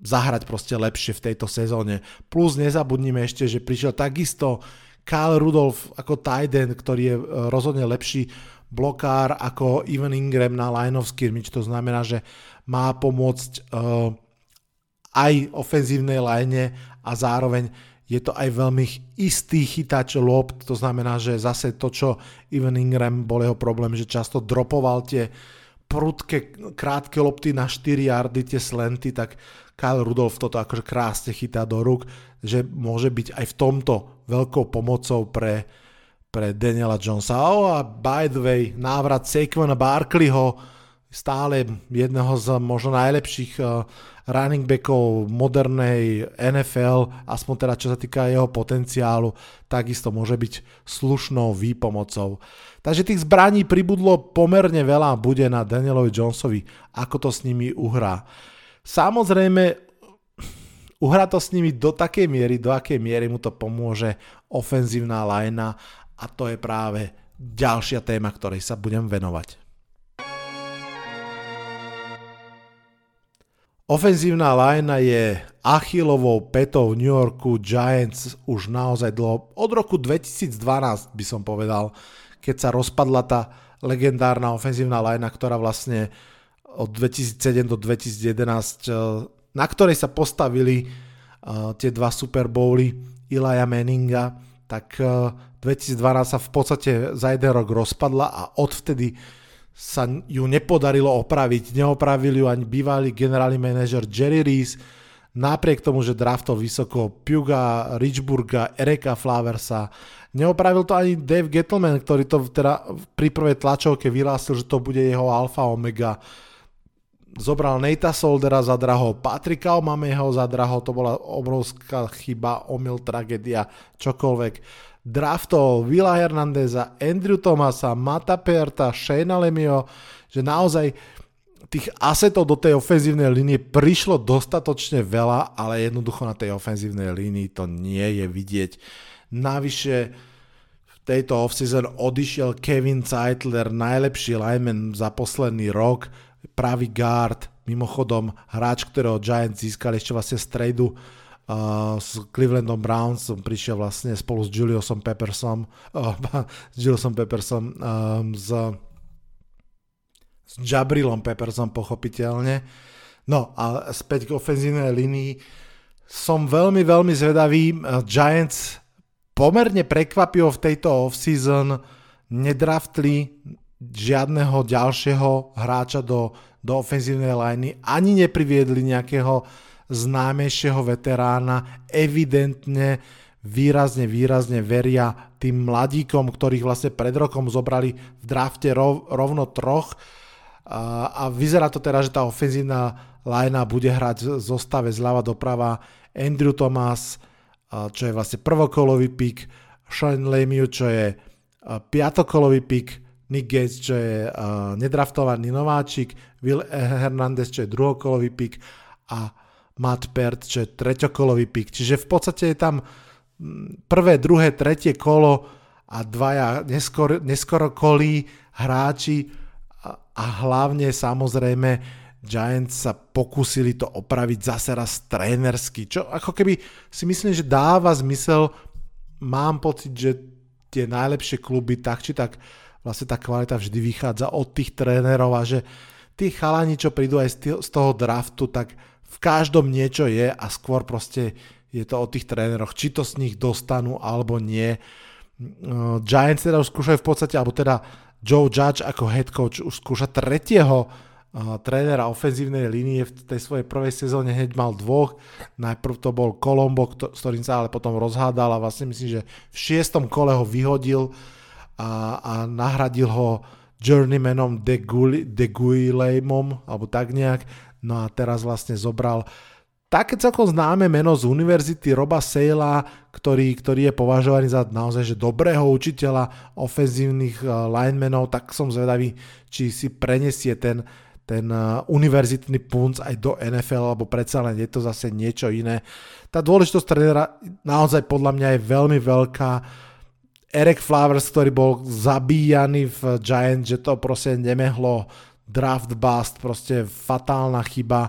Speaker 3: zahrať proste lepšie v tejto sezóne. Plus nezabudnime ešte, že prišiel takisto Kyle Rudolph ako tight ktorý je e, rozhodne lepší blokár ako Ivan Ingram na line of scrimmage, to znamená, že má pomôcť uh, aj ofenzívnej line a zároveň je to aj veľmi istý chytač lob, to znamená, že zase to, čo Ivan Ingram bol jeho problém, že často dropoval tie prudké, krátke lopty na 4 yardy, tie slenty, tak Kyle Rudolph toto akože krásne chytá do rúk, že môže byť aj v tomto veľkou pomocou pre, pre Daniela Jonesa. Oh, a by the way, návrat Saquona Barkleyho, stále jedného z možno najlepších uh, running backov modernej NFL, aspoň teda čo sa týka jeho potenciálu, takisto môže byť slušnou výpomocou. Takže tých zbraní pribudlo pomerne veľa bude na Danielovi Jonesovi, ako to s nimi uhrá. Samozrejme, uhrá to s nimi do takej miery, do akej miery mu to pomôže ofenzívna lajna a to je práve ďalšia téma, ktorej sa budem venovať. Ofenzívna lajna je achilovou petou New Yorku Giants už naozaj dlho, od roku 2012 by som povedal, keď sa rozpadla tá legendárna ofenzívna lajna, ktorá vlastne od 2007 do 2011, eh, na ktorej sa postavili uh, tie dva Super Bowly Ilaja Manninga, tak eh, 2012 sa v podstate za jeden rok rozpadla a odvtedy sa ju nepodarilo opraviť. Neopravil ju ani bývalý generálny manažer Jerry Reese, napriek tomu, že draftol vysoko Puga, Richburga, Ereka Flaversa. Neopravil to ani Dave Gettleman, ktorý to teda pri prvej tlačovke vyhlásil, že to bude jeho alfa omega zobral Nejta Soldera za draho, Patrika Omameho za draho, to bola obrovská chyba, omyl, tragédia, čokoľvek. Draftol Vila Hernandeza, Andrew Thomasa, Mata Perta, Shane Lemio, že naozaj tých asetov do tej ofenzívnej línie prišlo dostatočne veľa, ale jednoducho na tej ofenzívnej línii to nie je vidieť. Navyše v tejto offseason odišiel Kevin Zeitler, najlepší lineman za posledný rok, pravý guard, mimochodom hráč, ktorého Giants získali ešte vlastne z tradu s Clevelandom Browns, som prišiel vlastne spolu s Juliusom Peppersom, uh, [LAUGHS] s Juliusom Peppersom, um, s, s Jabrilom Peppersom pochopiteľne. No a späť k ofenzívnej linii. Som veľmi, veľmi zvedavý. Uh, Giants pomerne prekvapivo v tejto off-season nedraftli žiadneho ďalšieho hráča do, do ofenzívnej liney, ani nepriviedli nejakého známejšieho veterána. Evidentne výrazne, výrazne veria tým mladíkom, ktorých vlastne pred rokom zobrali v drafte rov, rovno troch. A, vyzerá to teda, že tá ofenzívna linea bude hrať v zostave zľava doprava Andrew Thomas, čo je vlastne prvokolový pik, Sean Lemieux, čo je piatokolový pik, Nick Gates, čo je nedraftovaný nováčik, Will Hernandez, čo je druhokolový pik a Matt Pert, čo je treťokolový pik. Čiže v podstate je tam prvé, druhé, tretie kolo a dvaja neskoro, neskoro kolí hráči a, a hlavne samozrejme Giants sa pokúsili to opraviť zase raz trénersky, čo ako keby si myslím, že dáva zmysel, mám pocit, že tie najlepšie kluby tak či tak vlastne tá kvalita vždy vychádza od tých trénerov a že tí chalani, čo prídu aj z toho draftu, tak v každom niečo je a skôr proste je to o tých tréneroch, či to z nich dostanú alebo nie. Uh, Giants teda už skúšajú v podstate, alebo teda Joe Judge ako head coach už skúša tretieho uh, trénera ofenzívnej línie v tej svojej prvej sezóne hneď mal dvoch. Najprv to bol Colombo, s ktorým sa ale potom rozhádal a vlastne myslím, že v šiestom kole ho vyhodil a, a nahradil ho journeymanom Deguilemom, alebo tak nejak. No a teraz vlastne zobral také celkom známe meno z univerzity Roba Sejla, ktorý, ktorý je považovaný za naozaj že dobrého učiteľa ofenzívnych uh, linemenov, tak som zvedavý, či si prenesie ten, ten uh, univerzitný punc aj do NFL, alebo predsa len je to zase niečo iné. Tá dôležitosť trénera naozaj podľa mňa je veľmi veľká Eric Flowers, ktorý bol zabíjaný v Giant, že to proste nemehlo draft bust, proste fatálna chyba.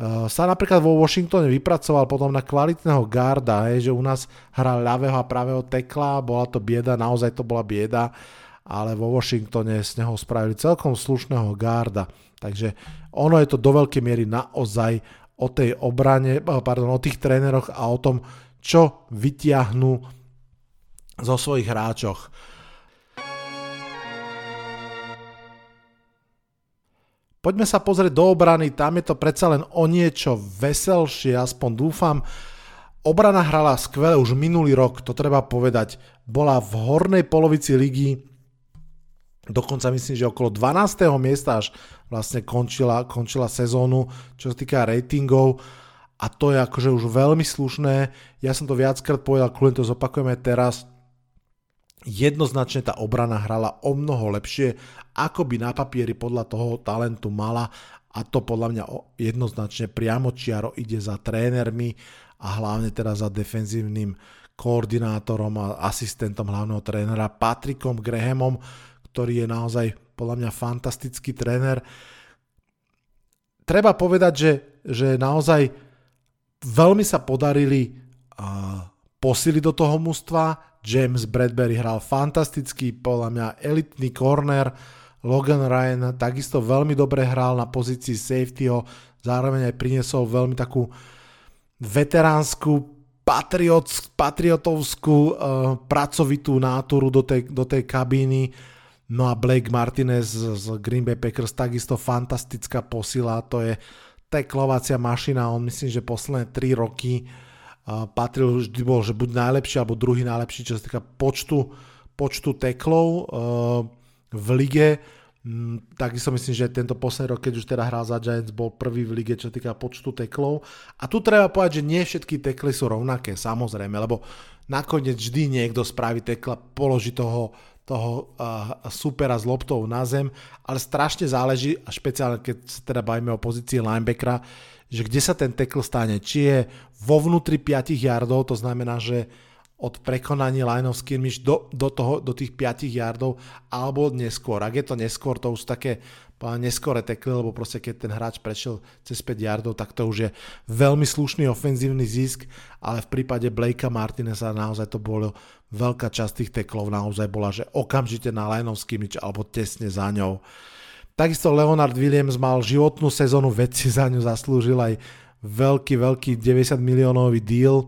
Speaker 3: Uh, sa napríklad vo Washingtone vypracoval potom na kvalitného garda, hej, že u nás hral ľavého a pravého tekla, bola to bieda, naozaj to bola bieda, ale vo Washingtone z neho spravili celkom slušného garda. Takže ono je to do veľkej miery naozaj o tej obrane, pardon, o tých tréneroch a o tom, čo vytiahnu zo svojich hráčoch. Poďme sa pozrieť do obrany, tam je to predsa len o niečo veselšie, aspoň dúfam. Obrana hrala skvele už minulý rok, to treba povedať. Bola v hornej polovici ligy, dokonca myslím, že okolo 12. miesta až vlastne končila, končila sezónu, čo sa týka ratingov a to je akože už veľmi slušné. Ja som to viackrát povedal, kľudne to zopakujeme teraz jednoznačne tá obrana hrala o mnoho lepšie, ako by na papieri podľa toho talentu mala. A to podľa mňa jednoznačne priamo čiaro ide za trénermi a hlavne teda za defenzívnym koordinátorom a asistentom hlavného trénera Patrickom Grahamom, ktorý je naozaj podľa mňa fantastický tréner. Treba povedať, že, že naozaj veľmi sa podarili uh, posiliť do toho mužstva, James Bradbury hral fantastický, podľa mňa elitný corner, Logan Ryan takisto veľmi dobre hral na pozícii safetyho, zároveň aj priniesol veľmi takú veteránsku, patriot, patriotovskú, uh, pracovitú náturu do tej, do tej kabíny. No a Blake Martinez z Green Bay Packers takisto fantastická posila, to je teklovacia mašina, on myslím, že posledné 3 roky uh, patril vždy bol, že buď najlepší alebo druhý najlepší, čo sa týka počtu, počtu teklov. Uh, v lige. Mm, takisto myslím, že tento posledný rok, keď už teda hral za Giants, bol prvý v lige, čo týka počtu teklov. A tu treba povedať, že nie všetky tekly sú rovnaké, samozrejme, lebo nakoniec vždy niekto spraví tekla, položí toho, toho uh, supera s loptou na zem, ale strašne záleží, a špeciálne keď sa teda bavíme o pozícii linebackera, že kde sa ten tackle stane. Či je vo vnútri 5 yardov, to znamená, že od prekonania line of skirmish do, do, toho, do tých 5 yardov, alebo neskôr. Ak je to neskôr, to už také neskore tekli, lebo proste keď ten hráč prešiel cez 5 yardov, tak to už je veľmi slušný ofenzívny zisk, ale v prípade Blakea Martineza naozaj to bolo veľká časť tých teklov naozaj bola, že okamžite na line of skirmish alebo tesne za ňou. Takisto Leonard Williams mal životnú sezónu, veci za ňu zaslúžil aj veľký, veľký 90 miliónový deal.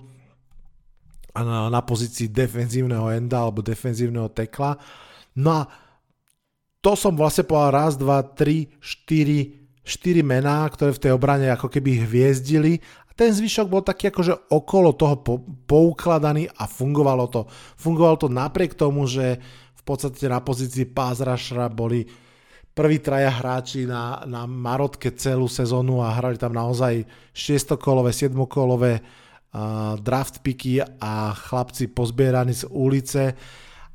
Speaker 3: Na, na pozícii defenzívneho enda alebo defenzívneho tekla. No a to som vlastne povedal raz, dva, tri, štyri, štyri mená, ktoré v tej obrane ako keby hviezdili a ten zvyšok bol taký akože okolo toho po, poukladaný a fungovalo to. Fungovalo to napriek tomu, že v podstate na pozícii pass boli prví traja hráči na, na Marotke celú sezónu a hrali tam naozaj 6-kolové, 7-kolové uh, draft picky a chlapci pozbieraní z ulice.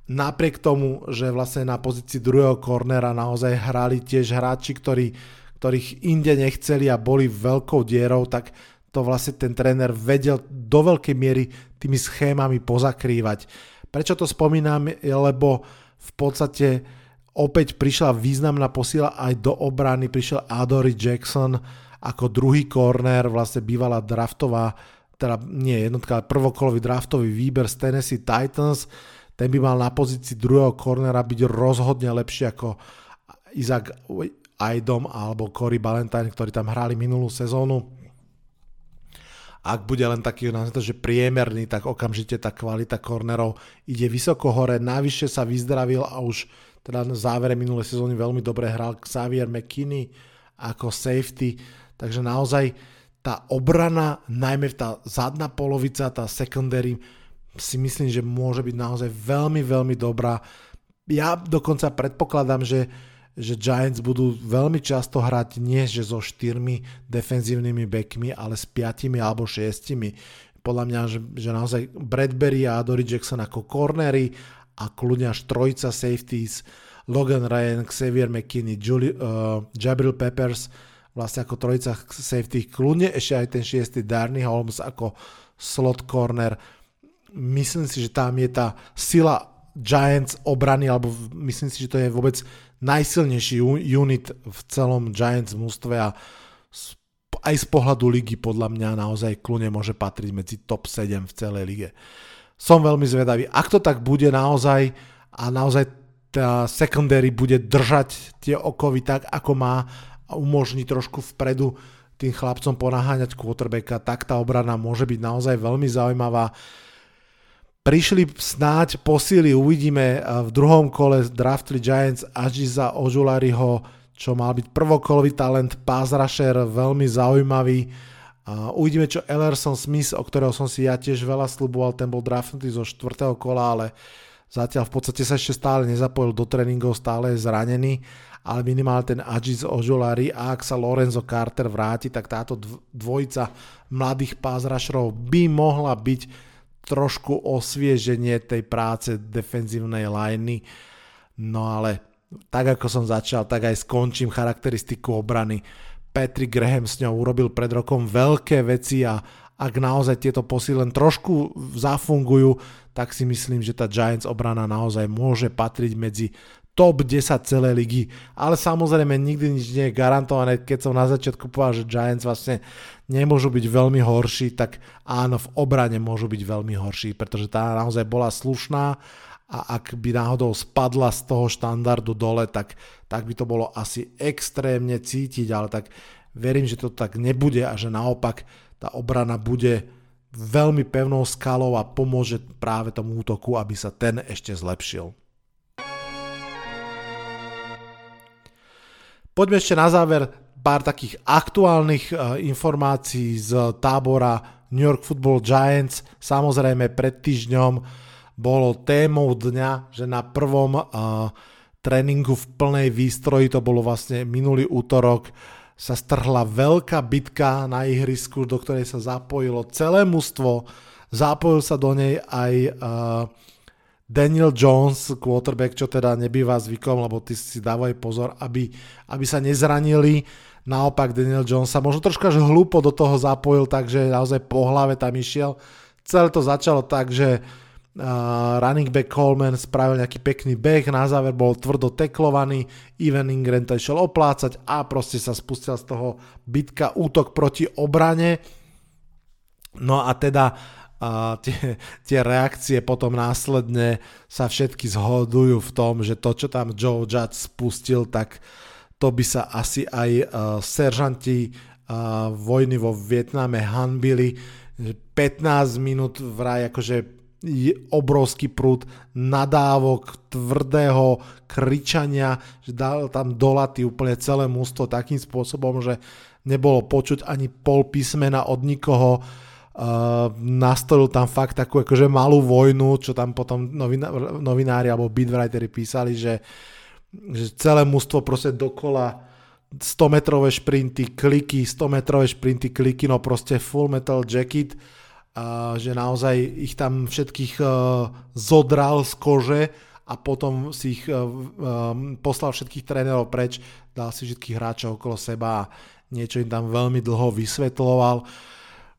Speaker 3: Napriek tomu, že vlastne na pozícii druhého kornera naozaj hrali tiež hráči, ktorí, ktorých inde nechceli a boli veľkou dierou, tak to vlastne ten tréner vedel do veľkej miery tými schémami pozakrývať. Prečo to spomínam? Lebo v podstate Opäť prišla významná posila aj do obrany, prišiel Adory Jackson ako druhý corner, vlastne bývalá draftová, teda nie jednotka, ale prvokolový draftový výber z Tennessee Titans. Ten by mal na pozícii druhého cornera byť rozhodne lepší ako Isaac Aidom alebo Cory Ballantyne, ktorí tam hrali minulú sezónu. Ak bude len taký, že priemerný, tak okamžite tá kvalita cornerov ide vysoko hore, navyše sa vyzdravil a už teda na závere minulej sezóny veľmi dobre hral Xavier McKinney ako safety, takže naozaj tá obrana, najmä tá zadná polovica, tá secondary, si myslím, že môže byť naozaj veľmi, veľmi dobrá. Ja dokonca predpokladám, že, že Giants budú veľmi často hrať nie že so štyrmi defenzívnymi backmi, ale s piatimi alebo šiestimi. Podľa mňa, že, že naozaj Bradbury a Dory Jackson ako cornery a kľudne až trojica safeties, Logan Ryan, Xavier McKinney, Julie, uh, Jabril Peppers, vlastne ako trojica safety, kľudne ešte aj ten šiestý Darny Holmes ako slot corner. Myslím si, že tam je tá sila Giants obrany, alebo myslím si, že to je vôbec najsilnejší unit v celom Giants mústve a aj z pohľadu ligy podľa mňa naozaj kľudne môže patriť medzi top 7 v celej lige som veľmi zvedavý. Ak to tak bude naozaj a naozaj tá secondary bude držať tie okovy tak, ako má a umožní trošku vpredu tým chlapcom ponaháňať quarterbacka, tak tá obrana môže byť naozaj veľmi zaujímavá. Prišli snáď posily, uvidíme v druhom kole draftli Giants Ajiza Ojulariho, čo mal byť prvokolový talent, pass rusher, veľmi zaujímavý a uvidíme, čo Ellerson Smith, o ktorého som si ja tiež veľa sluboval, ten bol draftnutý zo 4. kola, ale zatiaľ v podstate sa ešte stále nezapojil do tréningov, stále je zranený, ale minimálne ten Ajiz Ojolari a ak sa Lorenzo Carter vráti, tak táto dvojica mladých pázrašrov by mohla byť trošku osvieženie tej práce defenzívnej liney. No ale tak ako som začal, tak aj skončím charakteristiku obrany. Patrick Graham s ňou urobil pred rokom veľké veci a ak naozaj tieto posily len trošku zafungujú, tak si myslím, že tá Giants obrana naozaj môže patriť medzi top 10 celej ligy. Ale samozrejme nikdy nič nie je garantované. Keď som na začiatku povedal, že Giants vlastne nemôžu byť veľmi horší, tak áno, v obrane môžu byť veľmi horší, pretože tá naozaj bola slušná a ak by náhodou spadla z toho štandardu dole, tak, tak by to bolo asi extrémne cítiť, ale tak verím, že to tak nebude a že naopak tá obrana bude veľmi pevnou skalou a pomôže práve tomu útoku, aby sa ten ešte zlepšil. Poďme ešte na záver pár takých aktuálnych uh, informácií z tábora New York Football Giants. Samozrejme pred týždňom bolo témou dňa, že na prvom uh, tréningu v plnej výstroji, to bolo vlastne minulý útorok, sa strhla veľká bitka na ihrisku, do ktorej sa zapojilo celé mužstvo, zapojil sa do nej aj uh, Daniel Jones, quarterback, čo teda nebýva zvykom, lebo ty si dávaj pozor, aby, aby sa nezranili. Naopak Daniel Jones sa možno troška hlúpo do toho zapojil, takže naozaj po hlave tam išiel. Celé to začalo tak, že Uh, running back Coleman spravil nejaký pekný beh, na záver bol tvrdo teklovaný, Ivan Ingram to išiel oplácať a proste sa spustil z toho bitka útok proti obrane. No a teda uh, tie, tie reakcie potom následne sa všetky zhodujú v tom, že to, čo tam Joe Judge spustil, tak to by sa asi aj uh, seržanti uh, vojny vo Vietname hanbili. 15 minút vraj akože obrovský prúd nadávok, tvrdého kričania, že dal tam dolaty úplne celé mústvo takým spôsobom, že nebolo počuť ani pol písmena od nikoho. Uh, nastolil tam fakt takú akože malú vojnu, čo tam potom novina, novinári alebo beatwriteri písali, že, že celé mústvo proste dokola 100 metrové šprinty, kliky, 100 metrové šprinty, kliky, no proste full metal jacket že naozaj ich tam všetkých e, zodral z kože a potom si ich e, e, poslal všetkých trénerov preč, dal si všetkých hráčov okolo seba a niečo im tam veľmi dlho vysvetloval.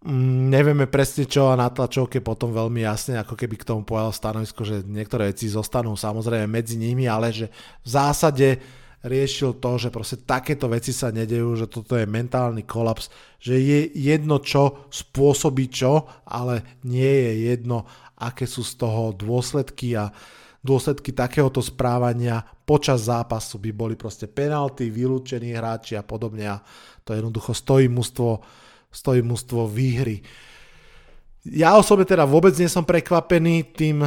Speaker 3: Mm, nevieme presne čo a na tlačovke potom veľmi jasne ako keby k tomu povedal stanovisko, že niektoré veci zostanú samozrejme medzi nimi, ale že v zásade riešil to, že proste takéto veci sa nedejú, že toto je mentálny kolaps, že je jedno čo spôsobí čo, ale nie je jedno, aké sú z toho dôsledky a dôsledky takéhoto správania počas zápasu by boli proste penalty, vylúčení hráči a podobne a to jednoducho stojí mužstvo, stojí mužstvo výhry. Ja osobne teda vôbec nie som prekvapený tým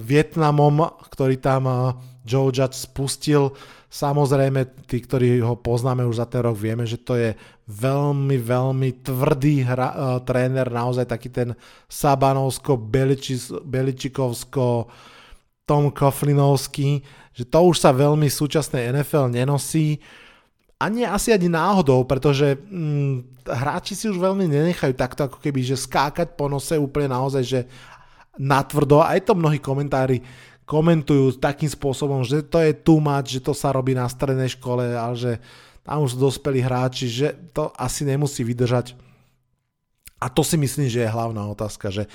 Speaker 3: Vietnamom, ktorý tam Joe Judge spustil. Samozrejme, tí, ktorí ho poznáme už za ten rok, vieme, že to je veľmi, veľmi tvrdý hra, uh, tréner, naozaj taký ten Sabanovsko, Beličikovsko, Tom Koflinovský, že to už sa veľmi súčasnej NFL nenosí. A nie asi ani náhodou, pretože mm, hráči si už veľmi nenechajú takto ako keby, že skákať po nose úplne naozaj, že natvrdo. Aj to mnohí komentári komentujú takým spôsobom, že to je too much, že to sa robí na strednej škole, ale že tam už sú dospelí hráči, že to asi nemusí vydržať. A to si myslím, že je hlavná otázka, že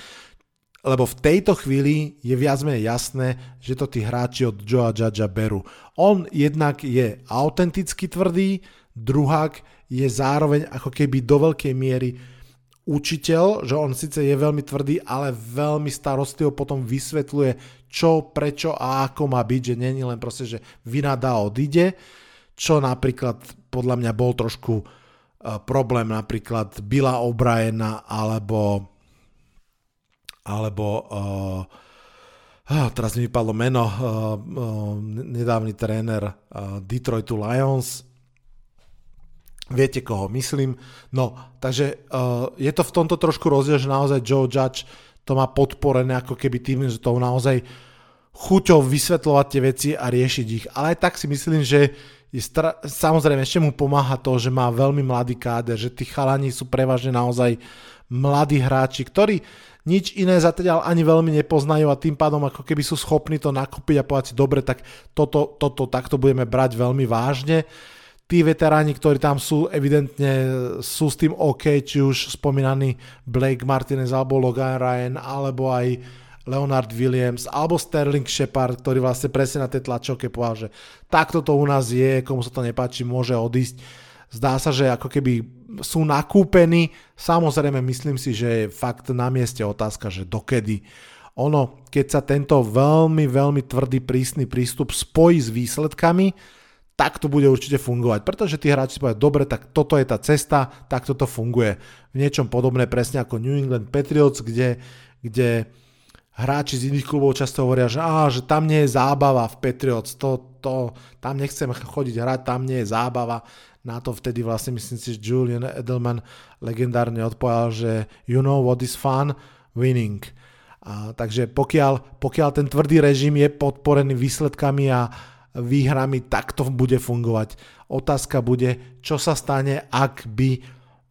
Speaker 3: lebo v tejto chvíli je viac menej jasné, že to tí hráči od Joa Judgea berú. On jednak je autenticky tvrdý, druhák je zároveň ako keby do veľkej miery učiteľ, že on síce je veľmi tvrdý, ale veľmi starostlivo potom vysvetľuje, čo, prečo a ako má byť, že není len proste, že vynadá odíde, čo napríklad podľa mňa bol trošku uh, problém napríklad Billa O'Briena alebo alebo uh, teraz mi vypadlo meno, uh, uh, nedávny tréner uh, Detroitu Lions, Viete, koho myslím. No, takže uh, je to v tomto trošku rozdiel, že naozaj Joe Judge to má podporené ako keby tým, že to naozaj chuťou vysvetľovať tie veci a riešiť ich. Ale aj tak si myslím, že je stra- samozrejme ešte mu pomáha to, že má veľmi mladý káder, že tí chalani sú prevažne naozaj mladí hráči, ktorí nič iné zatiaľ ani veľmi nepoznajú a tým pádom ako keby sú schopní to nakúpiť a povedať si, dobre, tak toto, toto takto budeme brať veľmi vážne tí veteráni, ktorí tam sú, evidentne sú s tým OK, či už spomínaný Blake Martinez alebo Logan Ryan, alebo aj Leonard Williams, alebo Sterling Shepard, ktorý vlastne presne na tej tlačovke povedal, že takto to u nás je, komu sa to nepáči, môže odísť. Zdá sa, že ako keby sú nakúpení, samozrejme myslím si, že je fakt na mieste otázka, že dokedy. Ono, keď sa tento veľmi, veľmi tvrdý, prísny prístup spojí s výsledkami, tak to bude určite fungovať, pretože tí hráči si povedia, dobre, tak toto je tá cesta, tak toto funguje. V niečom podobné presne ako New England Patriots, kde, kde hráči z iných klubov často hovoria, že, á, že tam nie je zábava v Patriots, to, to, tam nechcem chodiť hrať, tam nie je zábava. Na to vtedy vlastne myslím si, že Julian Edelman legendárne odpovedal, že you know what is fun? Winning. A, takže pokiaľ, pokiaľ ten tvrdý režim je podporený výsledkami a, výhrami, tak to bude fungovať. Otázka bude, čo sa stane, ak by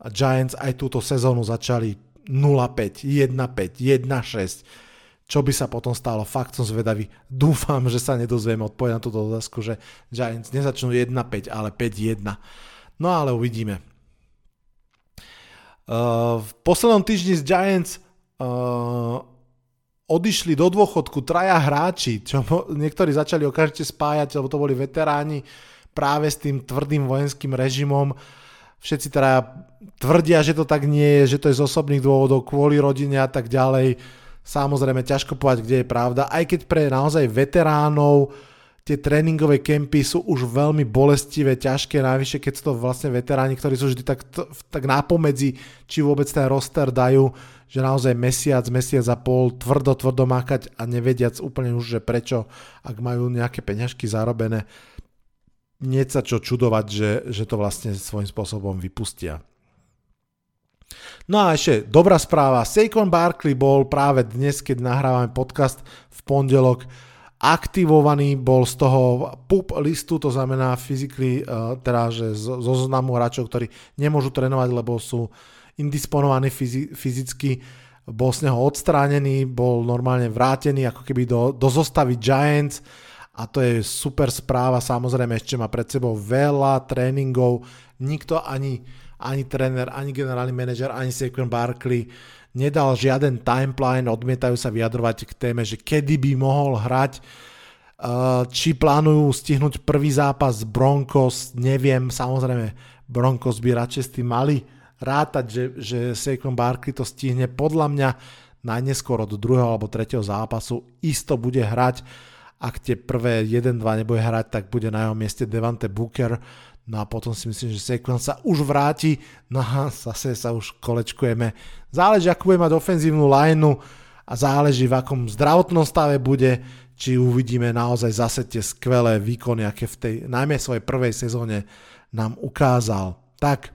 Speaker 3: Giants aj túto sezónu začali 0-5, 1-5, 1-6. Čo by sa potom stalo? Fakt som zvedavý. Dúfam, že sa nedozvieme odpovedať na túto otázku, že Giants nezačnú 1-5, ale 5-1. No ale uvidíme. Uh, v poslednom týždni z Giants uh, odišli do dôchodku traja hráči, čo niektorí začali okamžite spájať, lebo to boli veteráni práve s tým tvrdým vojenským režimom. Všetci teda tvrdia, že to tak nie je, že to je z osobných dôvodov, kvôli rodine a tak ďalej. Samozrejme, ťažko povedať, kde je pravda, aj keď pre naozaj veteránov tie tréningové kempy sú už veľmi bolestivé, ťažké, najvyššie keď sú to vlastne veteráni, ktorí sú vždy tak, tak nápomedzi, či vôbec ten roster dajú, že naozaj mesiac, mesiac a pol tvrdo, tvrdo mákať a nevediac úplne už, že prečo, ak majú nejaké peňažky zarobené, nie sa čo čudovať, že, že to vlastne svojím spôsobom vypustia. No a ešte dobrá správa. Saquon Barkley bol práve dnes, keď nahrávame podcast v pondelok, aktivovaný bol z toho PUP listu, to znamená physically, uh, teda že zo zoznamu hráčov, ktorí nemôžu trénovať, lebo sú indisponovaní fyzicky, bol z neho odstránený, bol normálne vrátený ako keby do, do zostavy Giants. A to je super správa, samozrejme ešte má pred sebou veľa tréningov, nikto ani, ani tréner, ani generálny manažer, ani Saquon Barkley nedal žiaden timeline, odmietajú sa vyjadrovať k téme, že kedy by mohol hrať, uh, či plánujú stihnúť prvý zápas Broncos, neviem, samozrejme Broncos by radšej s tým mali rátať, že, že Saquon Barkley to stihne. Podľa mňa najneskôr od druhého alebo tretieho zápasu isto bude hrať, ak tie prvé 1-2 nebude hrať, tak bude na jeho mieste Devante Booker, No a potom si myslím, že Saquon sa už vráti, no a zase sa už kolečkujeme. Záleží, ako bude mať ofenzívnu lineu a záleží, v akom zdravotnom stave bude, či uvidíme naozaj zase tie skvelé výkony, aké v tej, najmä svojej prvej sezóne nám ukázal. Tak,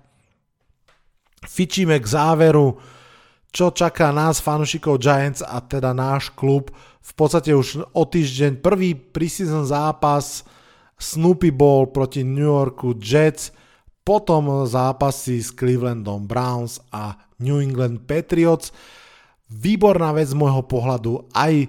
Speaker 3: fičíme k záveru, čo čaká nás, fanúšikov Giants a teda náš klub. V podstate už o týždeň prvý preseason zápas Snoopy bol proti New Yorku Jets, potom zápasy s Clevelandom Browns a New England Patriots. Výborná vec z môjho pohľadu, aj e,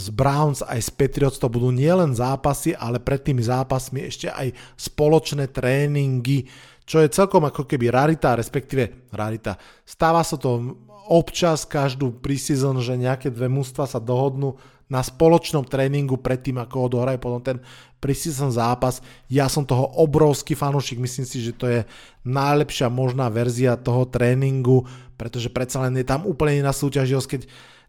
Speaker 3: z Browns, aj z Patriots to budú nielen zápasy, ale pred tými zápasmi ešte aj spoločné tréningy, čo je celkom ako keby rarita, respektíve rarita. Stáva sa to občas každú preseason, že nejaké dve mústva sa dohodnú na spoločnom tréningu predtým, ako odohrajú potom ten preseason zápas. Ja som toho obrovský fanúšik, myslím si, že to je najlepšia možná verzia toho tréningu, pretože predsa len je tam úplne iná súťaživosť, keď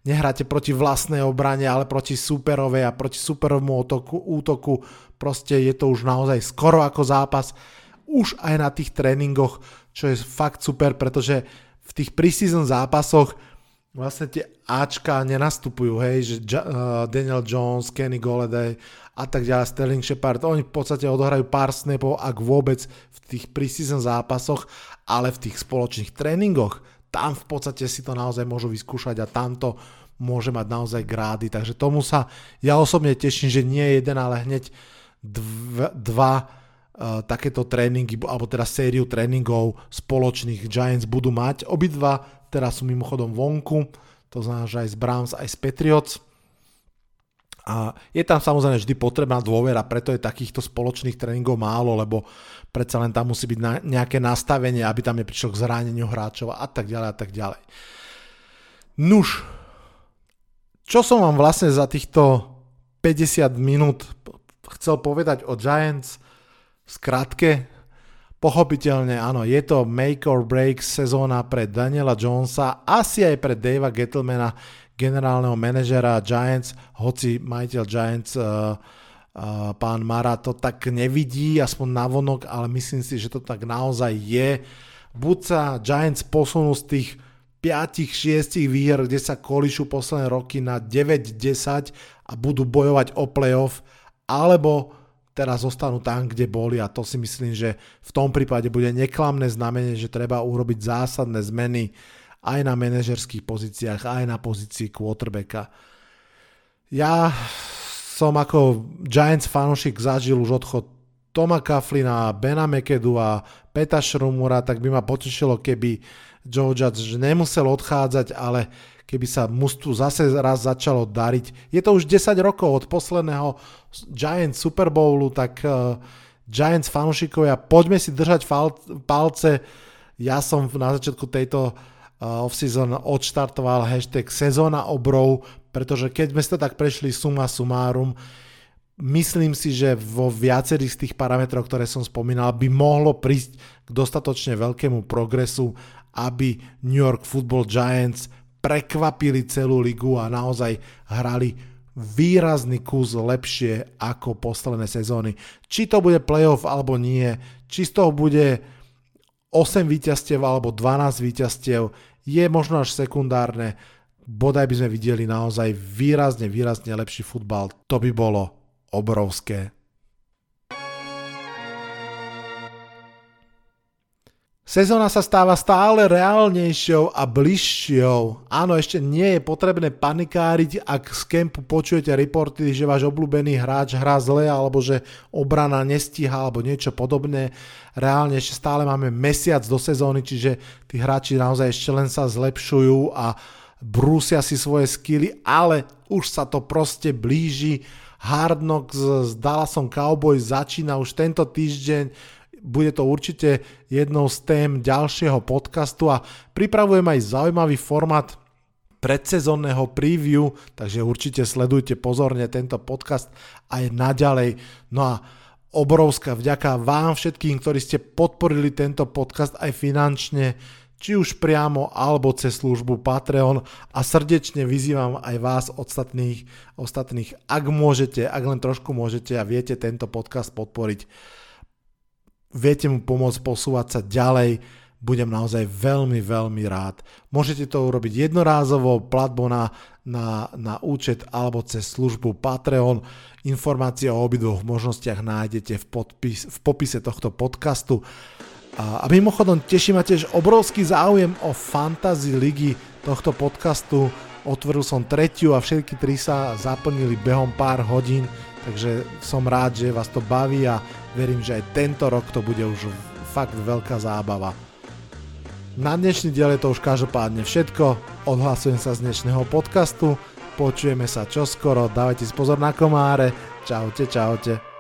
Speaker 3: nehráte proti vlastnej obrane, ale proti superovej a proti superovmu útoku, útoku. Proste je to už naozaj skoro ako zápas. Už aj na tých tréningoch, čo je fakt super, pretože v tých preseason zápasoch vlastne tie Ačka nenastupujú, hej, že uh, Daniel Jones, Kenny Golladay a tak ďalej, Sterling Shepard, oni v podstate odohrajú pár snapov, ak vôbec v tých preseason zápasoch, ale v tých spoločných tréningoch, tam v podstate si to naozaj môžu vyskúšať a tamto môže mať naozaj grády, takže tomu sa ja osobne teším, že nie jeden, ale hneď dva, dva takéto tréningy, alebo teda sériu tréningov spoločných Giants budú mať. Obidva teraz sú mimochodom vonku, to znamená, že aj z Browns, aj z Patriots. A je tam samozrejme vždy potrebná dôvera, preto je takýchto spoločných tréningov málo, lebo predsa len tam musí byť na, nejaké nastavenie, aby tam neprišlo k zraneniu hráčov a tak ďalej a tak ďalej. Nuž, čo som vám vlastne za týchto 50 minút chcel povedať o Giants, skratke, Pochopiteľne áno, je to make or break sezóna pre Daniela Jonesa, asi aj pre Davea Gettlemana, generálneho manažera Giants, hoci majiteľ Giants uh, uh, pán Mara to tak nevidí, aspoň navonok, ale myslím si, že to tak naozaj je. Buď sa Giants posunú z tých 5-6 výher, kde sa kolíšu posledné roky na 9-10 a budú bojovať o playoff, alebo teraz zostanú tam, kde boli a to si myslím, že v tom prípade bude neklamné znamenie, že treba urobiť zásadné zmeny aj na manažerských pozíciách, aj na pozícii quarterbacka. Ja som ako Giants fanúšik zažil už odchod Toma Kaflina, Bena McEdu a Peta Šrumura, tak by ma potešilo, keby Joe Judge nemusel odchádzať, ale keby sa mustu zase raz začalo dariť. Je to už 10 rokov od posledného Giants Super Bowlu, tak uh, Giants fanúšikovia, poďme si držať fal- palce. Ja som na začiatku tejto uh, off-season odštartoval hashtag sezóna obrov, pretože keď sme sa tak prešli suma sumárum, myslím si, že vo viacerých z tých parametrov, ktoré som spomínal, by mohlo prísť k dostatočne veľkému progresu, aby New York Football Giants prekvapili celú ligu a naozaj hrali výrazný kus lepšie ako posledné sezóny. Či to bude playoff alebo nie, či z toho bude 8 víťazstiev alebo 12 víťazstiev, je možno až sekundárne. Bodaj by sme videli naozaj výrazne, výrazne lepší futbal. To by bolo obrovské. Sezóna sa stáva stále reálnejšou a bližšou. Áno, ešte nie je potrebné panikáriť, ak z kempu počujete reporty, že váš obľúbený hráč hrá zle, alebo že obrana nestíha, alebo niečo podobné. Reálne ešte stále máme mesiac do sezóny, čiže tí hráči naozaj ešte len sa zlepšujú a brúsia si svoje skily, ale už sa to proste blíži. Hard Knocks s Dallasom Cowboys začína už tento týždeň bude to určite jednou z tém ďalšieho podcastu a pripravujem aj zaujímavý format predsezónneho preview, takže určite sledujte pozorne tento podcast aj naďalej. No a obrovská vďaka vám všetkým, ktorí ste podporili tento podcast aj finančne, či už priamo alebo cez službu Patreon a srdečne vyzývam aj vás ostatných, ostatných, ak môžete, ak len trošku môžete a viete tento podcast podporiť viete mu pomôcť posúvať sa ďalej, budem naozaj veľmi, veľmi rád. Môžete to urobiť jednorázovo, platbo na, na, na účet alebo cez službu Patreon. Informácie o obidvoch možnostiach nájdete v, podpis, v popise tohto podcastu. A, a mimochodom teší ma tiež obrovský záujem o fantasy ligy tohto podcastu. Otvoril som tretiu a všetky tri sa zaplnili behom pár hodín, takže som rád, že vás to baví a verím, že aj tento rok to bude už fakt veľká zábava. Na dnešný diel je to už každopádne všetko, odhlasujem sa z dnešného podcastu, počujeme sa čoskoro, dávajte si pozor na komáre, čaute, čaute.